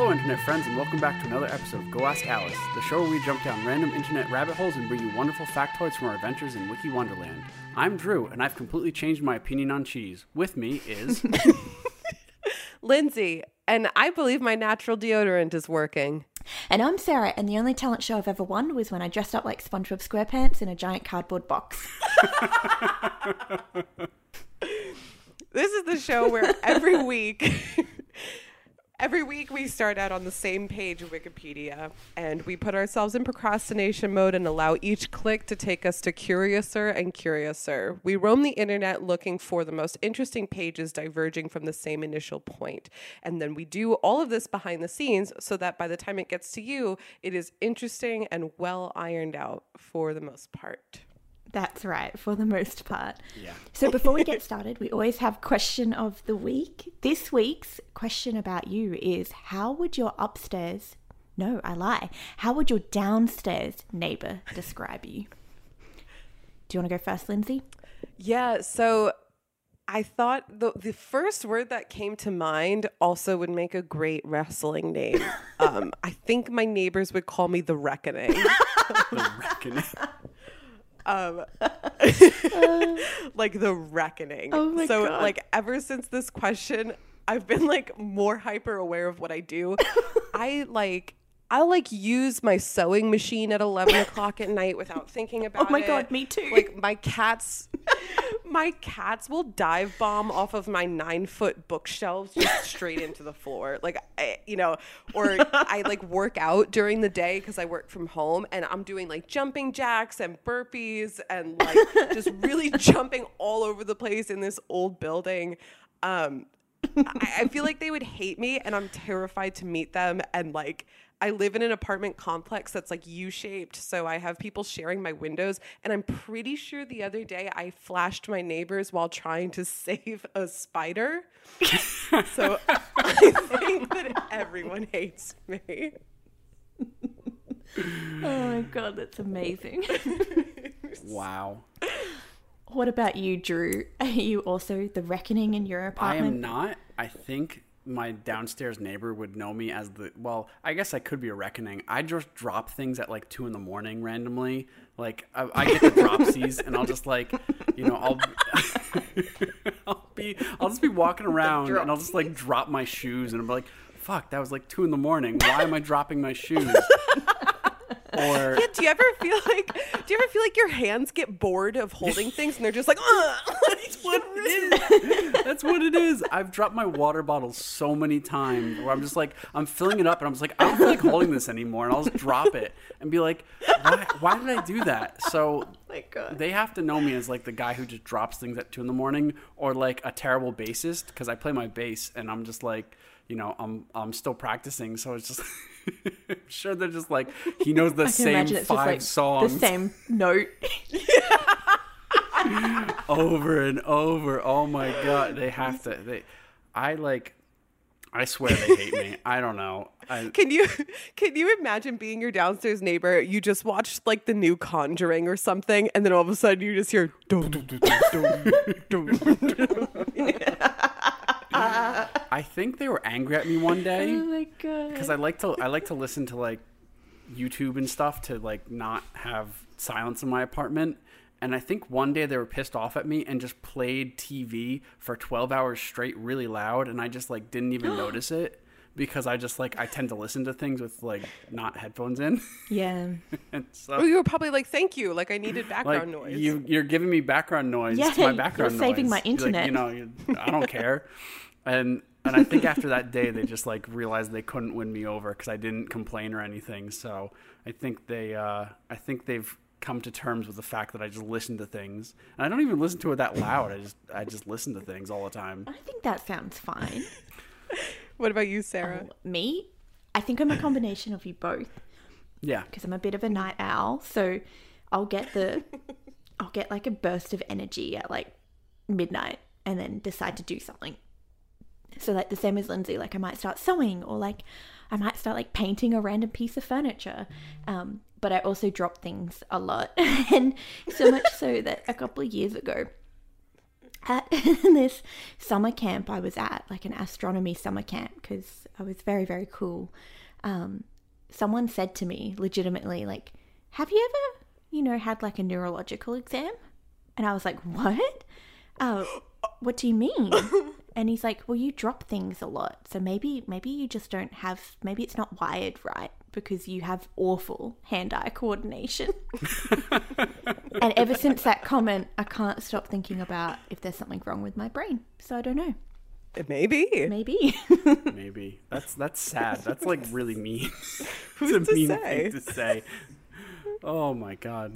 Hello, Internet friends, and welcome back to another episode of Go Ask Alice, the show where we jump down random internet rabbit holes and bring you wonderful factoids from our adventures in Wiki Wonderland. I'm Drew, and I've completely changed my opinion on cheese. With me is. Lindsay, and I believe my natural deodorant is working. And I'm Sarah, and the only talent show I've ever won was when I dressed up like SpongeBob SquarePants in a giant cardboard box. This is the show where every week every week we start out on the same page of Wikipedia and we put ourselves in procrastination mode and allow each click to take us to curiouser and curiouser. We roam the internet looking for the most interesting pages diverging from the same initial point. And then we do all of this behind the scenes so that by the time it gets to you, it is interesting and well ironed out for the most part. That's right, for the most part. Yeah. So before we get started, we always have question of the week. This week's question about you is how would your upstairs no, I lie. How would your downstairs neighbor describe you? Do you want to go first, Lindsay? Yeah, so I thought the the first word that came to mind also would make a great wrestling name. um, I think my neighbors would call me the Reckoning. the reckoning. Um, like the Reckoning. Oh my so God. like ever since this question, I've been like more hyper aware of what I do. I like. I'll like use my sewing machine at 11 o'clock at night without thinking about it. Oh my God, me too. Like my cats, my cats will dive bomb off of my nine foot bookshelves just straight into the floor. Like, I, you know, or I like work out during the day because I work from home and I'm doing like jumping jacks and burpees and like just really jumping all over the place in this old building. Um, I, I feel like they would hate me and I'm terrified to meet them and like I live in an apartment complex that's like U-shaped, so I have people sharing my windows and I'm pretty sure the other day I flashed my neighbors while trying to save a spider. so I think that everyone hates me. Oh my god, that's amazing. Wow. what about you, Drew? Are you also the reckoning in your apartment? I am not. I think my downstairs neighbor would know me as the well i guess i could be a reckoning. I just drop things at like two in the morning randomly. Like i, I get the dropsies and i'll just like you know i'll i'll be i'll just be walking around and i'll just like drop my shoes and i'm like fuck that was like two in the morning. Why am i dropping my shoes or Do you ever feel like do you ever feel like your hands get bored of holding things and they're just like! That's what it is. That's what it is. I've dropped my water bottle so many times where I'm just like, I'm filling it up and I'm just like, I don't feel like holding this anymore. And I'll just drop it and be like, why, why did I do that? So oh God. they have to know me as like the guy who just drops things at two in the morning or like a terrible bassist because I play my bass and I'm just like, you know, I'm I'm still practicing. So it's just, I'm sure they're just like, he knows the same five like songs the same note. over and over. Oh my god, they have to. They, I like. I swear they hate me. I don't know. I, Can you can you imagine being your downstairs neighbor? You just watched like the new Conjuring or something, and then all of a sudden you just hear dum, dum, dum, dum, dum. I think they were angry at me one day oh my god. because I like to. I like to listen to like YouTube and stuff to like not have silence in my apartment. And I think one day they were pissed off at me and just played TV for 12 hours straight really loud and I just like didn't even notice it because I just like I tend to listen to things with like not headphones in. Yeah. and so Well, you were probably like, "Thank you," like I needed like background noise. you you're giving me background noise Yeah, to my you're background saving noise. my You're like, internet. you know, you- I don't care. And and I think after that day they just like realized they couldn't win me over because I didn't complain or anything. So I think they uh I think they've come to terms with the fact that I just listen to things. And I don't even listen to it that loud. I just I just listen to things all the time. I think that sounds fine. what about you, Sarah? Me? I think I'm a combination of you both Yeah. because I'm a bit of a night owl. So I'll get the, I'll get like a burst of energy at like midnight and then decide to do something. So like the same as Lindsay, like I might start sewing or like I might start like painting a random piece of furniture. Um, but I also drop things a lot, and so much so that a couple of years ago, at this summer camp I was at, like an astronomy summer camp, because I was very, very cool. Um, someone said to me, legitimately, like, "Have you ever, you know, had like a neurological exam?" And I was like, "What? Oh, what do you mean?" And he's like, "Well, you drop things a lot, so maybe, maybe you just don't have, maybe it's not wired right because you have awful hand-eye coordination." and ever since that comment, I can't stop thinking about if there's something wrong with my brain. So I don't know. Maybe. Maybe. Maybe that's that's sad. That's like really mean. Who's it's a to mean say? thing to say. Oh my god.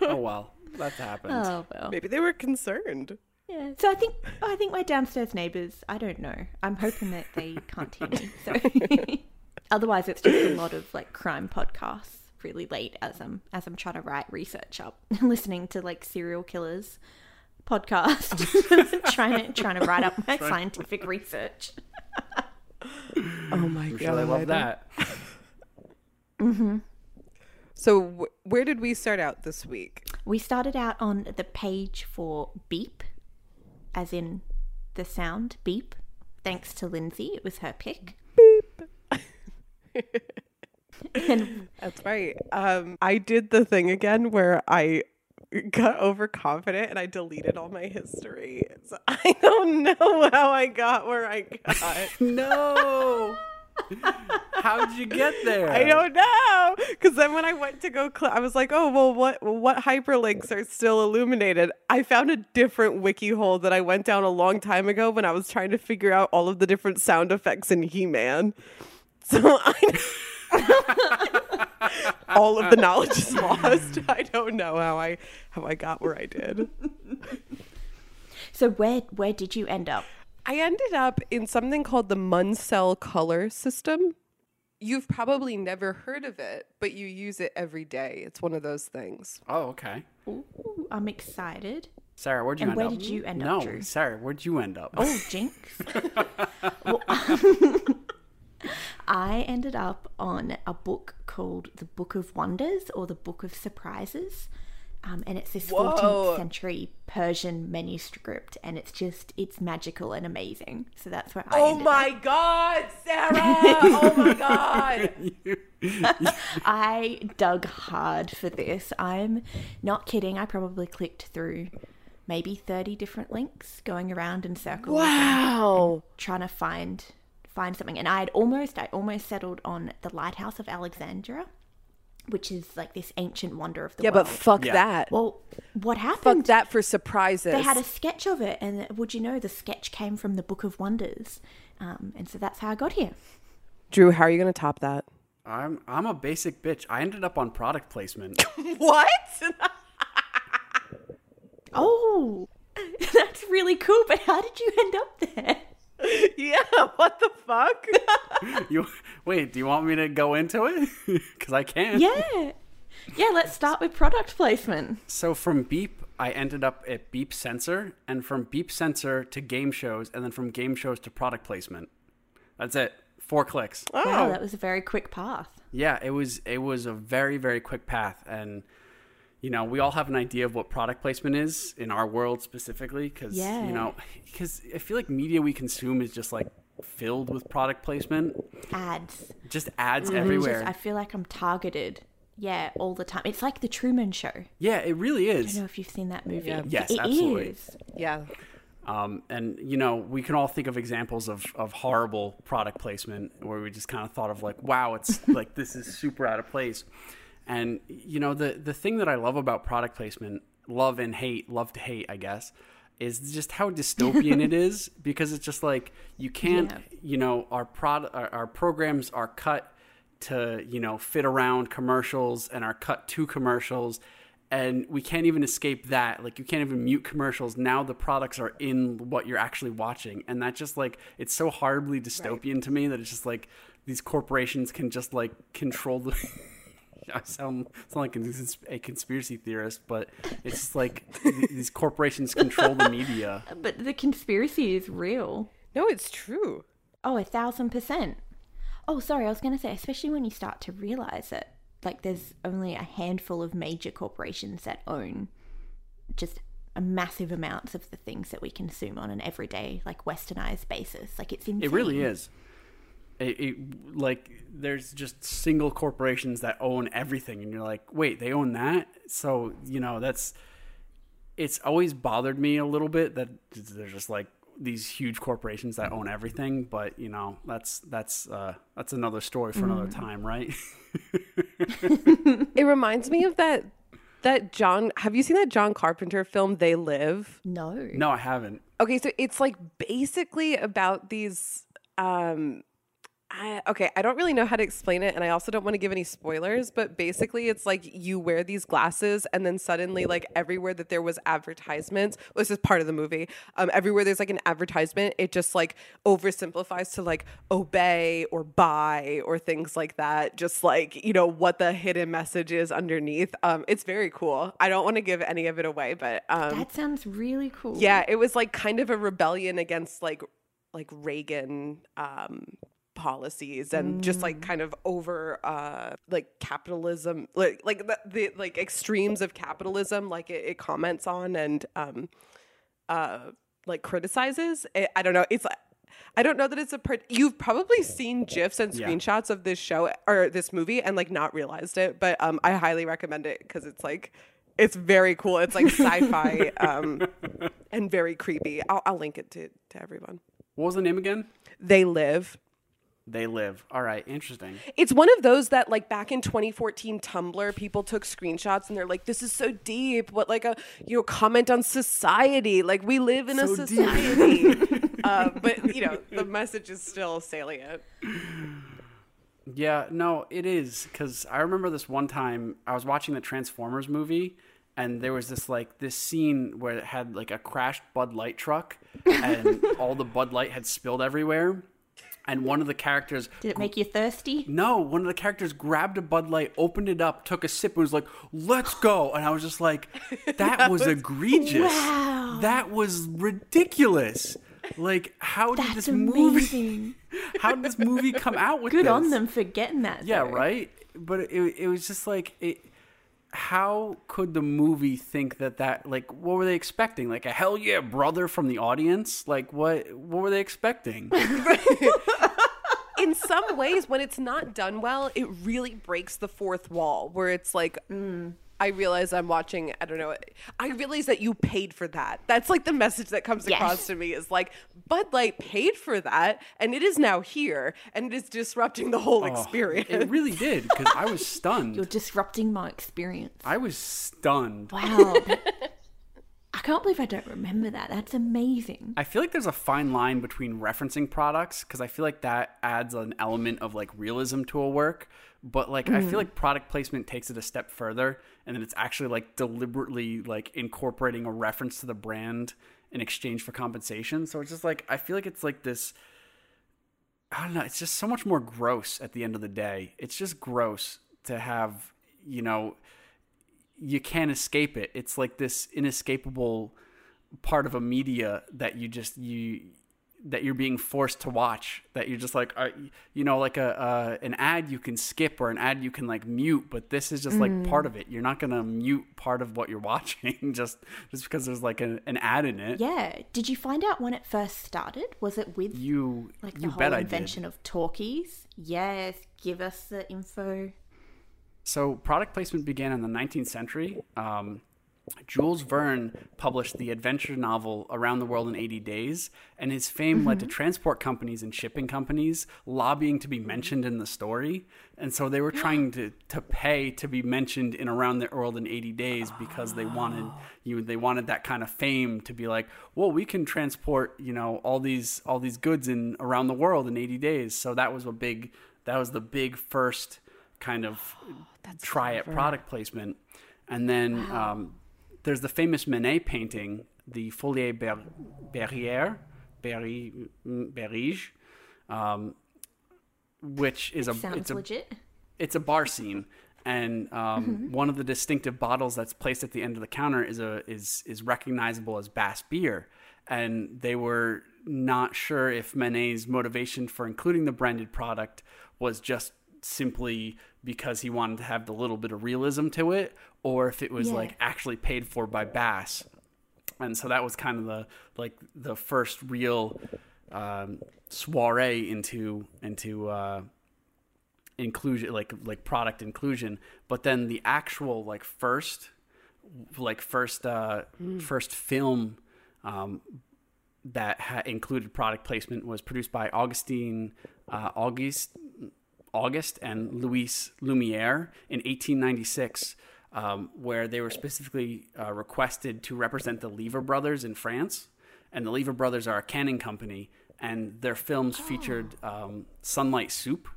oh well, that's happened. oh well. Maybe they were concerned. Yeah. So I think I think my downstairs neighbours. I don't know. I'm hoping that they can't hear me. So otherwise, it's just a lot of like crime podcasts really late as I'm as I'm trying to write research up, listening to like serial killers podcast, trying to trying to write up my scientific research. Oh my god. I'm sure they love that. Mm-hmm. So wh- where did we start out this week? We started out on the page for beep, as in the sound beep. Thanks to Lindsay, it was her pick. Beep. and That's right. Um, I did the thing again where I got overconfident and I deleted all my history. So I don't know how I got where I got. No. How'd you get there? I don't know because then when I went to go, cl- I was like, "Oh well, what what hyperlinks are still illuminated?" I found a different wiki hole that I went down a long time ago when I was trying to figure out all of the different sound effects in He Man. So I, all of the knowledge is lost. I don't know how I how I got where I did. so where where did you end up? I ended up in something called the Munsell color system. You've probably never heard of it, but you use it every day. It's one of those things. Oh, okay. Ooh, I'm excited. Sarah, where'd you And end where up? did you end no, up, Drew? Sarah, where'd you end up? Oh, jinx. Well, I ended up on a book called The Book of Wonders or The Book of Surprises. Um, and it's this Whoa. 14th century Persian manuscript, and it's just, it's magical and amazing. So that's where I Oh ended my God, Sarah! oh my God! I dug hard for this. I'm not kidding. I probably clicked through maybe 30 different links going around in circles and Wow. trying to find find something. And I had almost I almost settled on the Lighthouse of Alexandria, which is like this ancient wonder of the world. Yeah, world. but fuck Yeah. that. well, what happened? fuck that for surprises. They had a sketch of it, and would you know the sketch came from the Book of Wonders, um, and so that's how I got here. Drew, how are you going to top that? I'm I'm a basic bitch. I ended up on product placement. What? Oh, that's really cool. But how did you end up there? yeah, what the fuck? you wait? Do you want me to go into it? Because I can. Yeah, yeah. Let's start with product placement. So from Beep, I ended up at Beep Sensor, and from Beep Sensor to game shows, and then from game shows to product placement. That's it. Four clicks. Wow, Oh. that was a very quick path. Yeah, it was it was a very very quick path, and you know we all have an idea of what product placement is in our world specifically, because Yeah. you know because I feel like media we consume is just like filled with product placement, Ads. just ads Just- everywhere. I feel like I'm targeted. Yeah, all the time. It's like the Truman Show. yeah, it really is. I don't know if you've seen that movie. Yeah. Yes, It absolutely. is. yeah. Um, and you know, we can all think of examples of, of horrible product placement where we just kind of thought of like, wow, it's like this is super out of place. And you know, the the thing that I love about product placement, love and hate, love to hate, I guess, is just how dystopian it is because it's just like you can't, Yeah. you know, our prod our, our programs are cut to you know fit around commercials and are cut to commercials. And we can't even escape that. Like you can't even mute commercials. Now the products are in what you're actually watching. And that just like it's so horribly dystopian to me that it's just like these corporations can just like control the I sound, sound like a, a conspiracy theorist, but it's just like these corporations control the media. But the conspiracy is real. No, it's true. Oh, a thousand percent. Oh, sorry, I was going to say, especially when you start to realize it, like there's only a handful of major corporations that own just a massive amounts of the things that we consume on an everyday, like westernized basis. Like it's insane. It really is. It, it, like there's just single corporations that own everything, and you're like, wait, they own that? So you know that's. It's always bothered me a little bit that there's just like these huge corporations that own everything, but you know that's that's uh, that's another story for another time, right? It reminds me of that that John. Have you seen that John Carpenter film, They Live? No. no, I haven't. Okay, so it's like basically about these. Um, I, okay, I don't really know how to explain it, and I also don't want to give any spoilers. But basically, it's like you wear these glasses, and then suddenly, like everywhere that there was advertisements, well, this is part of the movie. Um, everywhere there's like an advertisement, it just like oversimplifies to like obey or buy or things like that. Just like you know what the hidden message is underneath. Um, it's very cool. I don't want to give any of it away, but um, That sounds really cool. yeah, it was like kind of a rebellion against like like Reagan um policies and just like kind of over uh like capitalism like like the, the like extremes of capitalism like it, it comments on and um uh like criticizes it, i don't know it's I don't know that it's a part. You've probably seen gifs and Yeah. screenshots of this show or this movie and like not realized it, but um, I highly recommend it because it's like it's very cool. It's like sci-fi um, and very creepy. I'll, I'll link it to to everyone. What was the name again? They live. They live. All right, interesting. It's one of those that like back in 2014 Tumblr people took screenshots and they're like this is so deep what like a you know comment on society like we live in a So deep. society uh, but you know the message is still salient Yeah, no, it is because I remember this one time I was watching the Transformers movie, and there was this like this scene where it had like a crashed Bud Light truck, and all the Bud Light had spilled everywhere, and one of the characters. Did it make you thirsty? No, one of the characters grabbed a Bud Light, opened it up, took a sip, and was like, "Let's go!" And I was just like, "That was egregious. Wow. That was ridiculous. Like, how did That's this movie? How did this movie come out with Good this? on them for getting that. Yeah, though. right. But it it was just like it. How could the movie think that that like what were they expecting? Like a hell yeah brother from the audience? Like what what were they expecting? in some ways when it's not done well it really breaks the fourth wall where it's like mm, I realize I'm watching. I don't know. I realize that you paid for that. That's like the message that comes Yes. across to me is like Bud Light paid for that, and it is now here, and it is disrupting the whole oh, experience. It really did because I was stunned. You're disrupting my experience. I was stunned. Wow. that- I can't believe I don't remember that. That's amazing. I feel like there's a fine line between referencing products because I feel like that adds an element of like realism to a work. But like I feel mm. like product placement takes it a step further and then it's actually like deliberately like incorporating a reference to the brand in exchange for compensation. So it's just like I feel like it's like this I don't know, it's just so much more gross at the end of the day. It's just gross to have, you know, you can't escape it. It's like this inescapable part of a media that you just you that you're being forced to watch. That you're just like, uh, you know, like a uh, an ad you can skip or an ad you can like mute, but this is just like part of it. You're not gonna mute part of what you're watching just just because there's like an, an ad in it. Yeah. Did you find out when it first started? Was it with You like the you whole invention of talkies? Yes. Give us the info. So product placement began in the 19th century. Um, Jules Verne published the adventure novel Around the World in 80 Days, and his fame led to transport companies and shipping companies lobbying to be mentioned in the story. And so they were trying to, to pay to be mentioned in Around the World in 80 Days because they wanted you they wanted that kind of fame to be like, well, we can transport, you know, all these all these goods in around the world in 80 days. So that was a big that was the big first kind of try at product placement. And then um, there's the famous Manet painting, the Folie Ber- Berrière, Berry, Berige, um, which is a Sounds it's a legit. it's a bar scene, and um, one of the distinctive bottles that's placed at the end of the counter is a is is recognizable as Bass beer, and they were not sure if Manet's motivation for including the branded product was just simply because he wanted to have the little bit of realism to it, or if it was Yeah. like actually paid for by Bass. and so that was kind of the like the first real um, soiree into into uh, inclusion like like product inclusion but then the actual like first like first uh first film um that ha- included product placement was produced by Augustine uh, August August and Louis Lumiere in 1896 um, where they were specifically uh, requested to represent the Lever brothers in France and the Lever brothers are a canning company and their films featured um, Sunlight Soup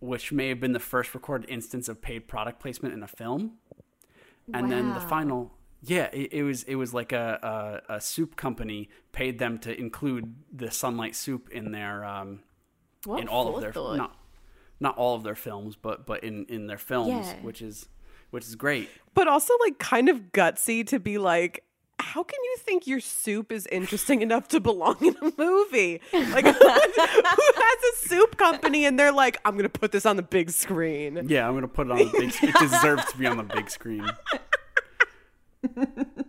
which may have been the first recorded instance of paid product placement in a film. And then the final, yeah, it, it was it was like a, a a soup company paid them to include the sunlight soup in their um, What in all of their not not all of their films, but but in in their films, Yeah. which is which is great. But also like kind of gutsy to be like, how can you think your soup is interesting enough to belong in a movie? Like who has a soup company and they're like, I'm gonna put this on the big screen. Yeah, I'm gonna put it on the big. Screen. It deserves to be on the big screen.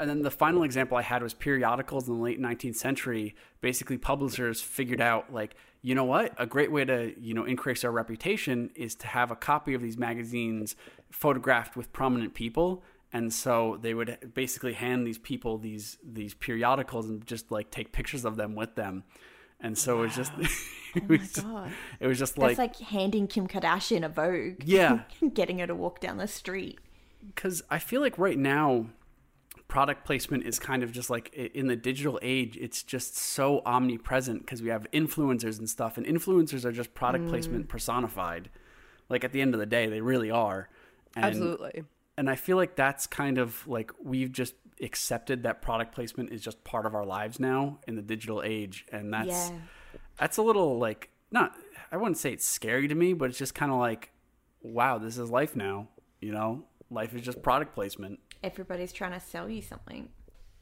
and then the final example I had was periodicals in the late 19th century. Basically, publishers figured out like, you know what, a great way to you know increase our reputation is to have a copy of these magazines photographed with prominent people. And so they would basically hand these people these these periodicals and just like take pictures of them with them. And so it was just, it oh was, just- God. it was just That's like like handing Kim Kardashian a Vogue. Yeah. Getting her to walk down the street. because I feel like right now, product placement is kind of just like in the digital age, it's just so omnipresent because we have influencers and stuff, and influencers are just product placement mm. personified. Like at the end of the day, they really are. And, Absolutely. And I feel like that's kind of like we've just accepted that product placement is just part of our lives now in the digital age, and that's Yeah. that's a little like not. I wouldn't say it's scary to me, but it's just kind of like, wow, this is life now. You know, life is just product placement. Everybody's trying to sell you something.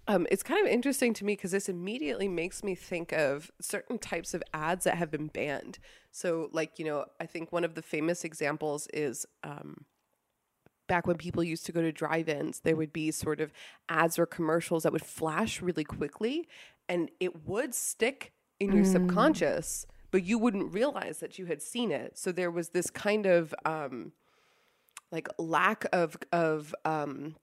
Um, it's kind of interesting to me because this immediately makes me think of certain types of ads that have been banned. So, like, you know, I think one of the famous examples is um, back when people used to go to drive ins, there would be sort of ads or commercials that would flash really quickly and it would stick in your subconscious, but you wouldn't realize that you had seen it. So, there was this kind of um, like lack of, of, um,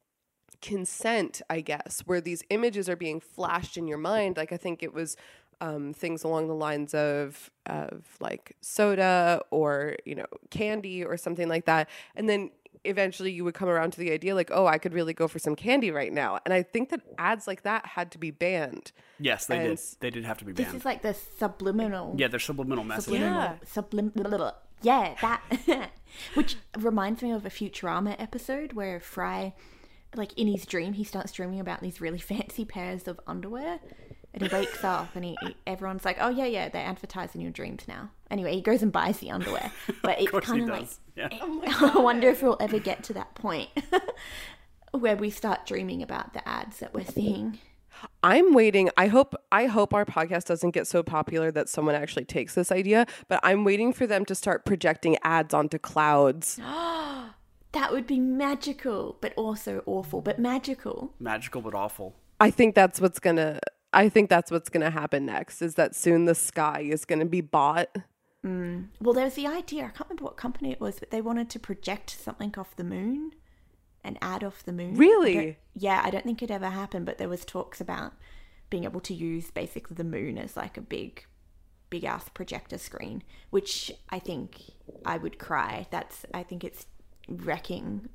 consent, I guess, where these images are being flashed in your mind. Like I think it was um, things along the lines of of like soda or you know candy or something like that, and then eventually you would come around to the idea like, oh, I could really go for some candy right now. And I think that ads like that had to be banned. Yes, they And did. They did have to be banned This is like the subliminal. yeah, they're subliminal messaging. subliminal, Yeah. sublim, blah, blah, blah. yeah, that, which reminds me of a Futurama episode where Fry, like in his dream, he starts dreaming about these really fancy pairs of underwear, and he wakes up and he, he- everyone's like, "Oh yeah, yeah, they advertise in your dreams now." Anyway, he goes and buys the underwear, but it's kind of like, does. Yeah. I wonder if we'll ever get to that point where we start dreaming about the ads that we're seeing. I'm waiting. I hope I hope our podcast doesn't get so popular that someone actually takes this idea, but I'm waiting for them to start projecting ads onto clouds. That would be magical, but also awful, but magical. Magical but awful. I think that's what's going to I think that's what's going to happen next is that soon the sky is going to be bought. Mm. Well, there was the idea, I can't remember what company it was, but they wanted to project something off the moon, an ad off the moon. Really? don't- yeah, I don't think it ever happened, but there was talks about being able to use basically the moon as like a big, big ass projector screen, which I think I would cry. That's, I think it's wrecking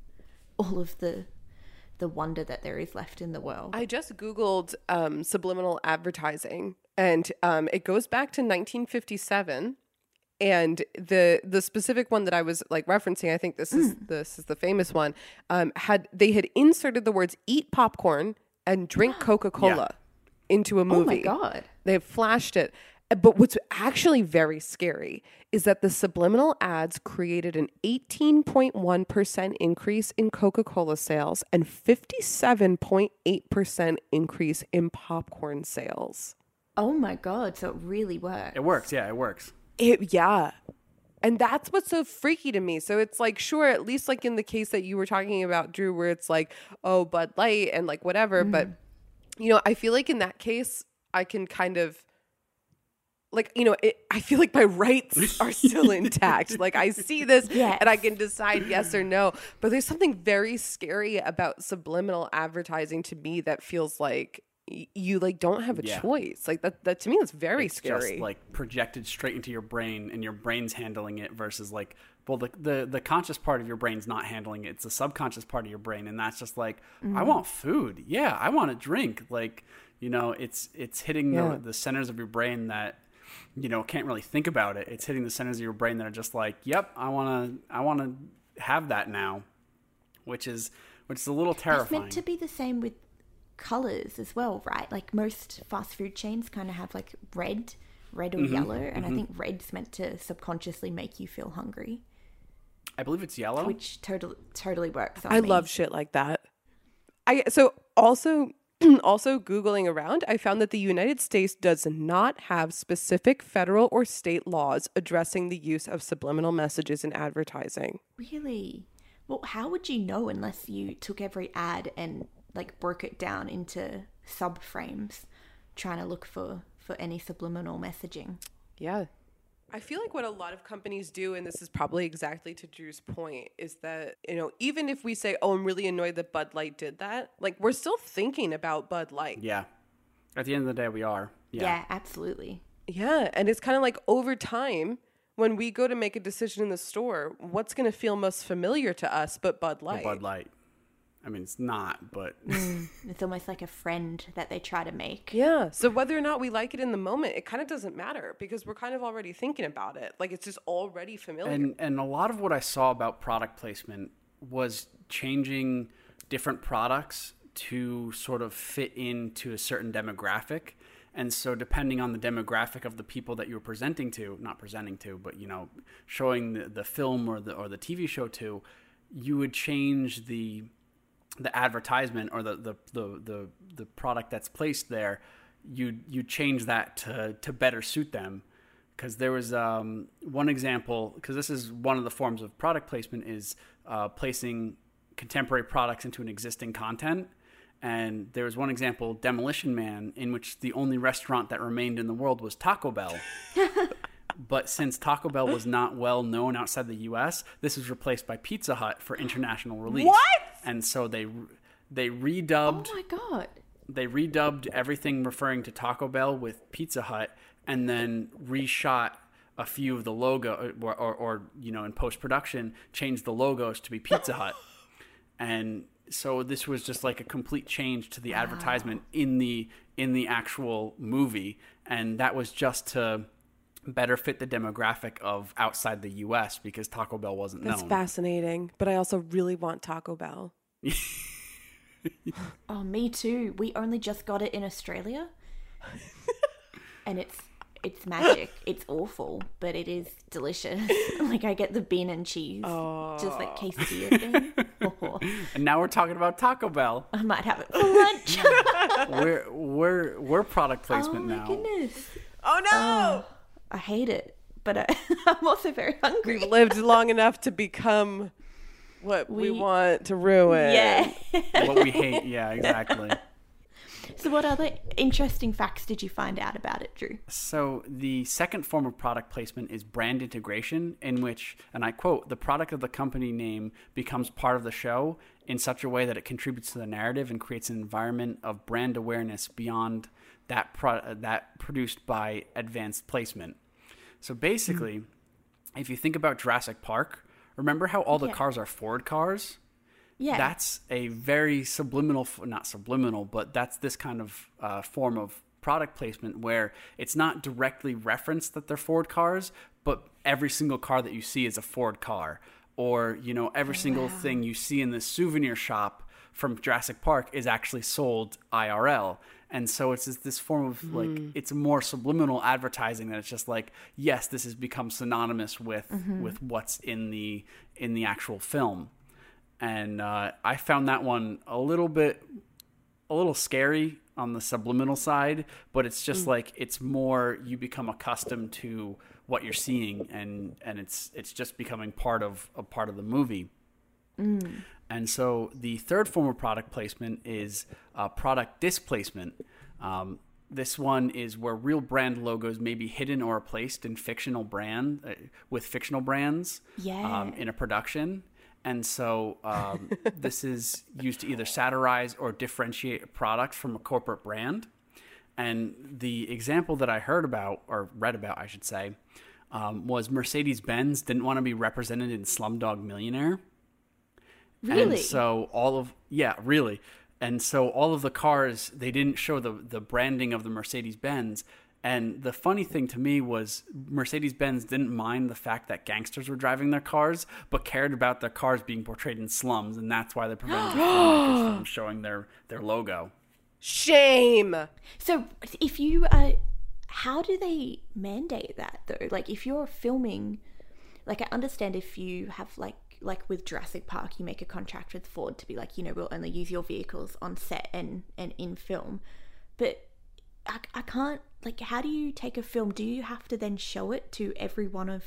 all of the the wonder that there is left in the world. I just googled um, subliminal advertising and um, it goes back to 1957 and the the specific one that I was like referencing, I think this is this is the famous one. Um, had they had inserted the words "eat popcorn" and "drink Coca Cola" into a movie? oh my god. They flashed it. But what's actually very scary is that the subliminal ads created an 18.1% increase in Coca Cola sales and 57.8% increase in popcorn sales. Oh my god, so it really worked. It works. Yeah, it works. It, yeah. And that's what's so freaky to me. So it's like, sure, at least like in the case that you were talking about, Drew, where it's like, oh, Bud Light and like whatever, but mm-hmm. you know, I feel like in that case, I can kind of like you know it, i feel like my rights are still intact like i see this Yes. and i can decide yes or no but there's something very scary about subliminal advertising to me that feels like y- you like don't have a Yeah. choice like that that to me that's very it's scary just like projected straight into your brain and your brain's handling it versus like well the, the the conscious part of your brain's not handling it it's the subconscious part of your brain and that's just like Mm-hmm. i want food yeah i want a drink like you know it's it's hitting Yeah. the, the centers of your brain that you know can't really think about it it's hitting the centers of your brain that are just like yep i want to i want to have that now which is which is a little It's terrifying meant to be the same with colors as well, right? Like most fast food chains kind of have like red, red or Mm-hmm. yellow, and I think red's meant to subconsciously make you feel hungry, i believe it's yellow which totally totally works. On I me. love shit like that. I so also also googling around, I found that the United States does not have specific federal or state laws addressing the use of subliminal messages in advertising. Really? Well, how would you know unless you took every ad and like broke it down into subframes, trying to look for for any subliminal messaging? Yeah. I feel like what a lot of companies do, and this is probably exactly to Drew's point, is that, you know, even if we say, oh, I'm really annoyed that Bud Light did that, like we're still thinking about Bud Light. yeah at the end of the day we are Yeah, yeah, absolutely. Yeah, and it's kind of like over time when we go to make a decision in the store, what's going to feel most familiar to us but Bud Or Light? bud light i mean it's not but mm, It's almost like a friend that they try to make. Yeah, so whether or not we like it in the moment, it kind of doesn't matter because we're kind of already thinking about it. Like it's just already familiar. and and a lot of what I saw about product placement was changing different products to sort of fit into a certain demographic. And so depending on the demographic of the people that you were presenting to, not presenting to, but you know, showing the, the film or the or the TV show to, you would change the the advertisement or the the the the, the product that's placed there, you you change that to to better suit them. Because there was um, one example, because this is one of the forms of product placement is uh, placing contemporary products into an existing content. And there was one example, Demolition Man, in which the only restaurant that remained in the world was Taco Bell. But since Taco Bell was not well known outside the U.S., this was replaced by Pizza Hut for international release. What? And so they they redubbed Oh my god. they redubbed everything referring to Taco Bell with Pizza Hut, and then reshot a few of the logo or, or, or you know in post production changed the logos to be Pizza Hut, and so this was just like a complete change to the advertisement in the in the actual movie, and that was just to better fit the demographic of outside the U.S. because Taco Bell wasn't That's known. fascinating, but I also really want Taco Bell. Oh, me too. We only just got it in Australia. and it's it's magic. It's awful, but it is delicious. like I get the bean and cheese. Just like quesadilla thing. Oh, and now we're talking about Taco Bell. I might have it for lunch. we're we're we're product oh placement my now. goodness. Oh no! Oh. I hate it. But I, I'm also very hungry. We've lived long enough to become what we, We- want to ruin. Yeah. what we hate. Yeah, exactly. so what other interesting facts did you find out about it, Drew? So the second form of product placement is brand integration, in which, and I quote, the product of the company name becomes part of the show in such a way that it contributes to the narrative and creates an environment of brand awareness beyond that pro- that produced by advanced placement. So basically, if you think about Jurassic Park, remember how all the Yeah. cars are Ford cars? Yeah. that's a very subliminal not subliminal but that's this kind of uh, form of product placement where it's not directly referenced that they're ford cars but every single car that you see is a ford car or you know every single thing you see in the souvenir shop from jurassic park is actually sold irl and so it's this form of like mm. it's more subliminal advertising that it's just like yes this has become synonymous with mm-hmm. with what's in the in the actual film and uh, I found that one a little bit, a little scary on the subliminal side. But it's just mm. like it's more you become accustomed to what you're seeing, and and it's it's just becoming part of a part of the movie. Mm. And so the third form of product placement is uh, product displacement. Um, this one is where real brand logos may be hidden or replaced in fictional brand uh, with fictional brands Yeah. um, in a production. And so um, this is used to either satirize or differentiate a product from a corporate brand. And the example that I heard about, or read about, I should say, um, was Mercedes Benz didn't want to be represented in Slumdog Millionaire. Really? And so all of yeah, really. And so all of the cars they didn't show the the branding of the Mercedes Benz. And the funny thing to me was Mercedes Benz didn't mind the fact that gangsters were driving their cars, but cared about their cars being portrayed in slums, and that's why they prevented filmmakers from showing their their logo. Shame. So if you uh how do they mandate that though? Like if you're filming like I understand if you have like like with Jurassic Park you make a contract with Ford to be like, you know, we'll only use your vehicles on set and and in film. But I, I can't like how do you take a film? Do you have to then show it to every one of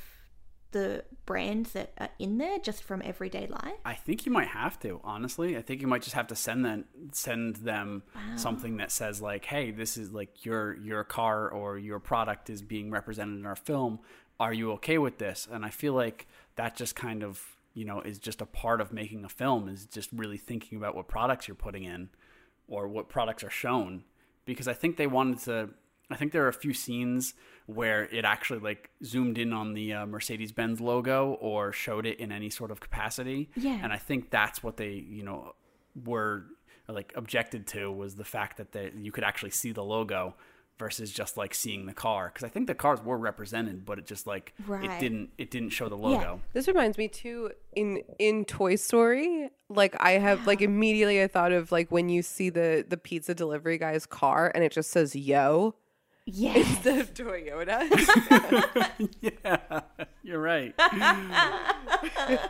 the brands that are in there just from everyday life? I think you might have to, honestly. I think you might just have to send them send them something that says like, "Hey, this is like your your car or your product is being represented in our film. Are you okay with this?" And I feel like that just kind of, you know, is just a part of making a film is just really thinking about what products you're putting in or what products are shown because I think they wanted to I think there are a few scenes where it actually like zoomed in on the uh, Mercedes-Benz logo or showed it in any sort of capacity. Yeah. And I think that's what they, you know, were like objected to was the fact that they, you could actually see the logo versus just like seeing the car because I think the cars were represented but it just like it didn't it didn't show the logo. This reminds me too in in Toy Story. Like I have like immediately I thought of like when you see the the pizza delivery guy's car and it just says "Yo" Yes. instead of Toyota. yeah. You're right. that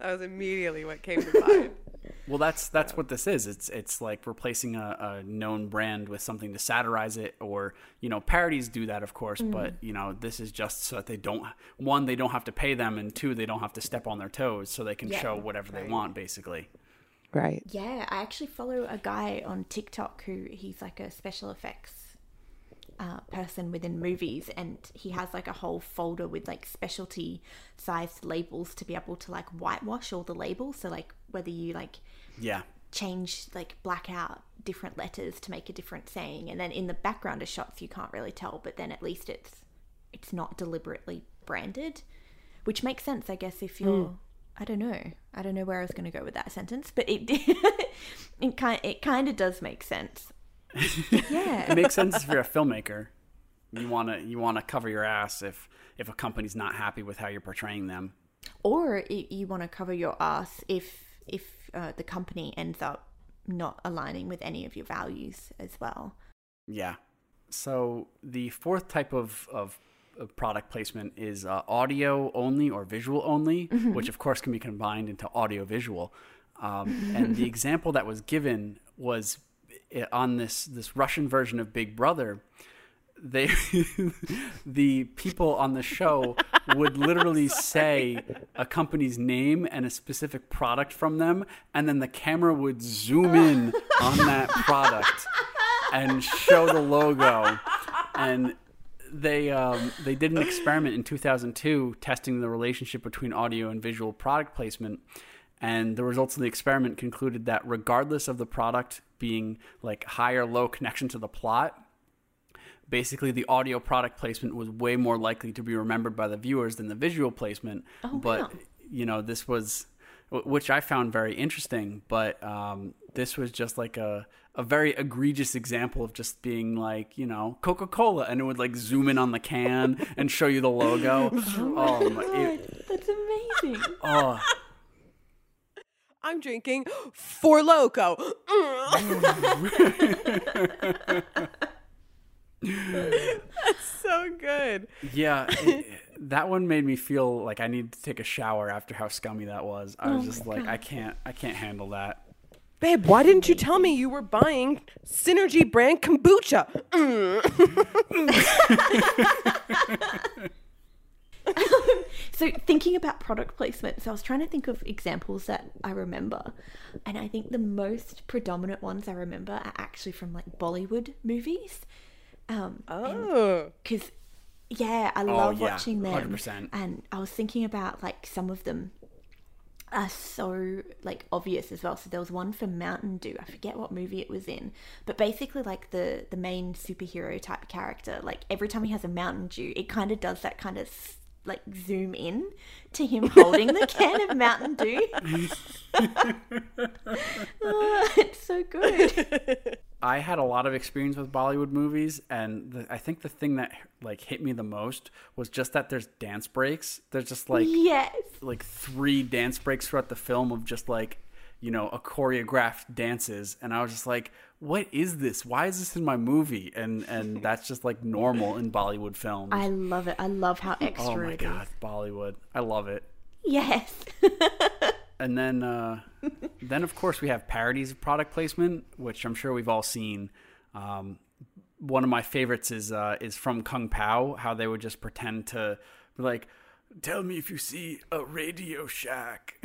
was immediately what came to mind. Well, that's that's what this is. It's it's like replacing a, a known brand with something to satirize it, or you know, parodies do that, of course. Mm-hmm. But you know, this is just so that they don't one they don't have to pay them, and two they don't have to step on their toes, so they can Yeah, show whatever they want, basically. Right. Yeah, I actually follow a guy on TikTok who he's like a special effects uh, person within movies, and he has like a whole folder with like specialty sized labels to be able to like whitewash all the labels. So like whether you like Yeah, change like black out different letters to make a different saying, and then in the background of shots you can't really tell, but then at least it's it's not deliberately branded, which makes sense, I guess, if you're. I don't know. I don't know where I was going to go with that sentence, but it it kind it kind of does make sense. yeah. it makes sense if you're a filmmaker. You wanna you wanna cover your ass if if a company's not happy with how you're portraying them. or you want to cover your ass if if uh, the company ends up not aligning with any of your values as well. Yeah. So the fourth type of, of, product placement is uh, audio only or visual only, which of course can be combined into audio visual. Um, and the example that was given was on this this Russian version of Big Brother. They, the people on the show would literally say a company's name and a specific product from them, and then the camera would zoom in on that product and show the logo. And they um, they did an experiment in 2002 testing the relationship between audio and visual product placement. And the results of the experiment concluded that regardless of the product being like high or low connection to the plot, basically the audio product placement was way more likely to be remembered by the viewers than the visual placement. but wow. you know, this was which I found very interesting. But um, this was just like a a very egregious example of just being like you know Coca Cola, and it would like zoom in on the can and show you the logo. oh, my, it, That's amazing. oh I'm drinking Four Loko. That's so good. yeah. it- that one made me feel like I needed to take a shower after how scummy that was. I was oh just like, I can't, I can't handle that. Babe, why didn't you tell me you were buying Synergy brand kombucha? Mm. so thinking about product placement, so I was trying to think of examples that I remember, and I think the most predominant ones I remember are actually from like Bollywood movies. Um, Oh. because yeah, I love Oh, yeah, watching them. 100%. And I was thinking about like some of them are so like obvious as well. So there was one for Mountain Dew. I forget what movie it was in, but basically like the the main superhero type character, like every time he has a Mountain Dew, it kind of does that kind of like zoom in to him holding the can of Mountain Dew. Oh, it's so good. I had a lot of experience with Bollywood movies, and the, I think the thing that like hit me the most was just that there's dance breaks. There's just like yes. like three dance breaks throughout the film of just like you know a choreographed dances, and I was just like, what is this? Why is this in my movie? And and that's just like normal in Bollywood films. I love it. I love how extra oh my god, Bollywood! I love it. Yes. And then, uh, then of course we have parodies of product placement, which I'm sure we've all seen. Um, one of my favorites is uh, is from Kung Pao, how they would just pretend to be like, "Tell me if you see a Radio Shack."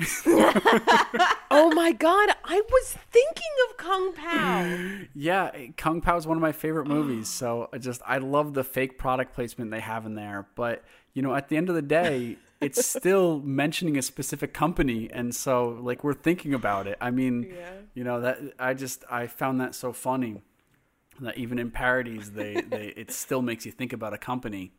Oh my god, I was thinking of Kung Pao. yeah, Kung Pao is one of my favorite movies. So I just I love the fake product placement they have in there. But you know, at the end of the day, it's still mentioning a specific company, and so like we're thinking about it. I mean, you know that I just I found that so funny that even in parodies, they they it still makes you think about a company.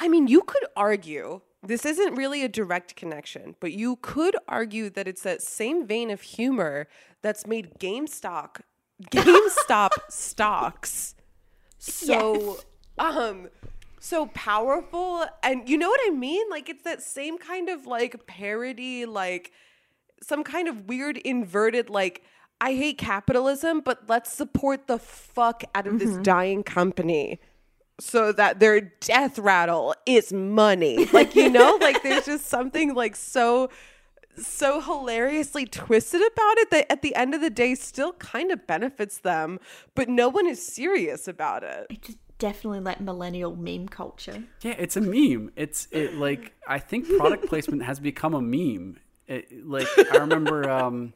I mean, you could argue this isn't really a direct connection, but you could argue that it's that same vein of humor that's made GameStop GameStop stocks so um so powerful. And you know what I mean? Like it's that same kind of like parody like some kind of weird inverted like I hate capitalism, but let's support the fuck out of this dying company so that their death rattle is money. Like, you know, like there's just something like so so hilariously twisted about it that at the end of the day still kind of benefits them, but no one is serious about it. It's just definitely like millennial meme culture. Yeah, it's a meme. It's it like I think product placement has become a meme. It, like I remember, um,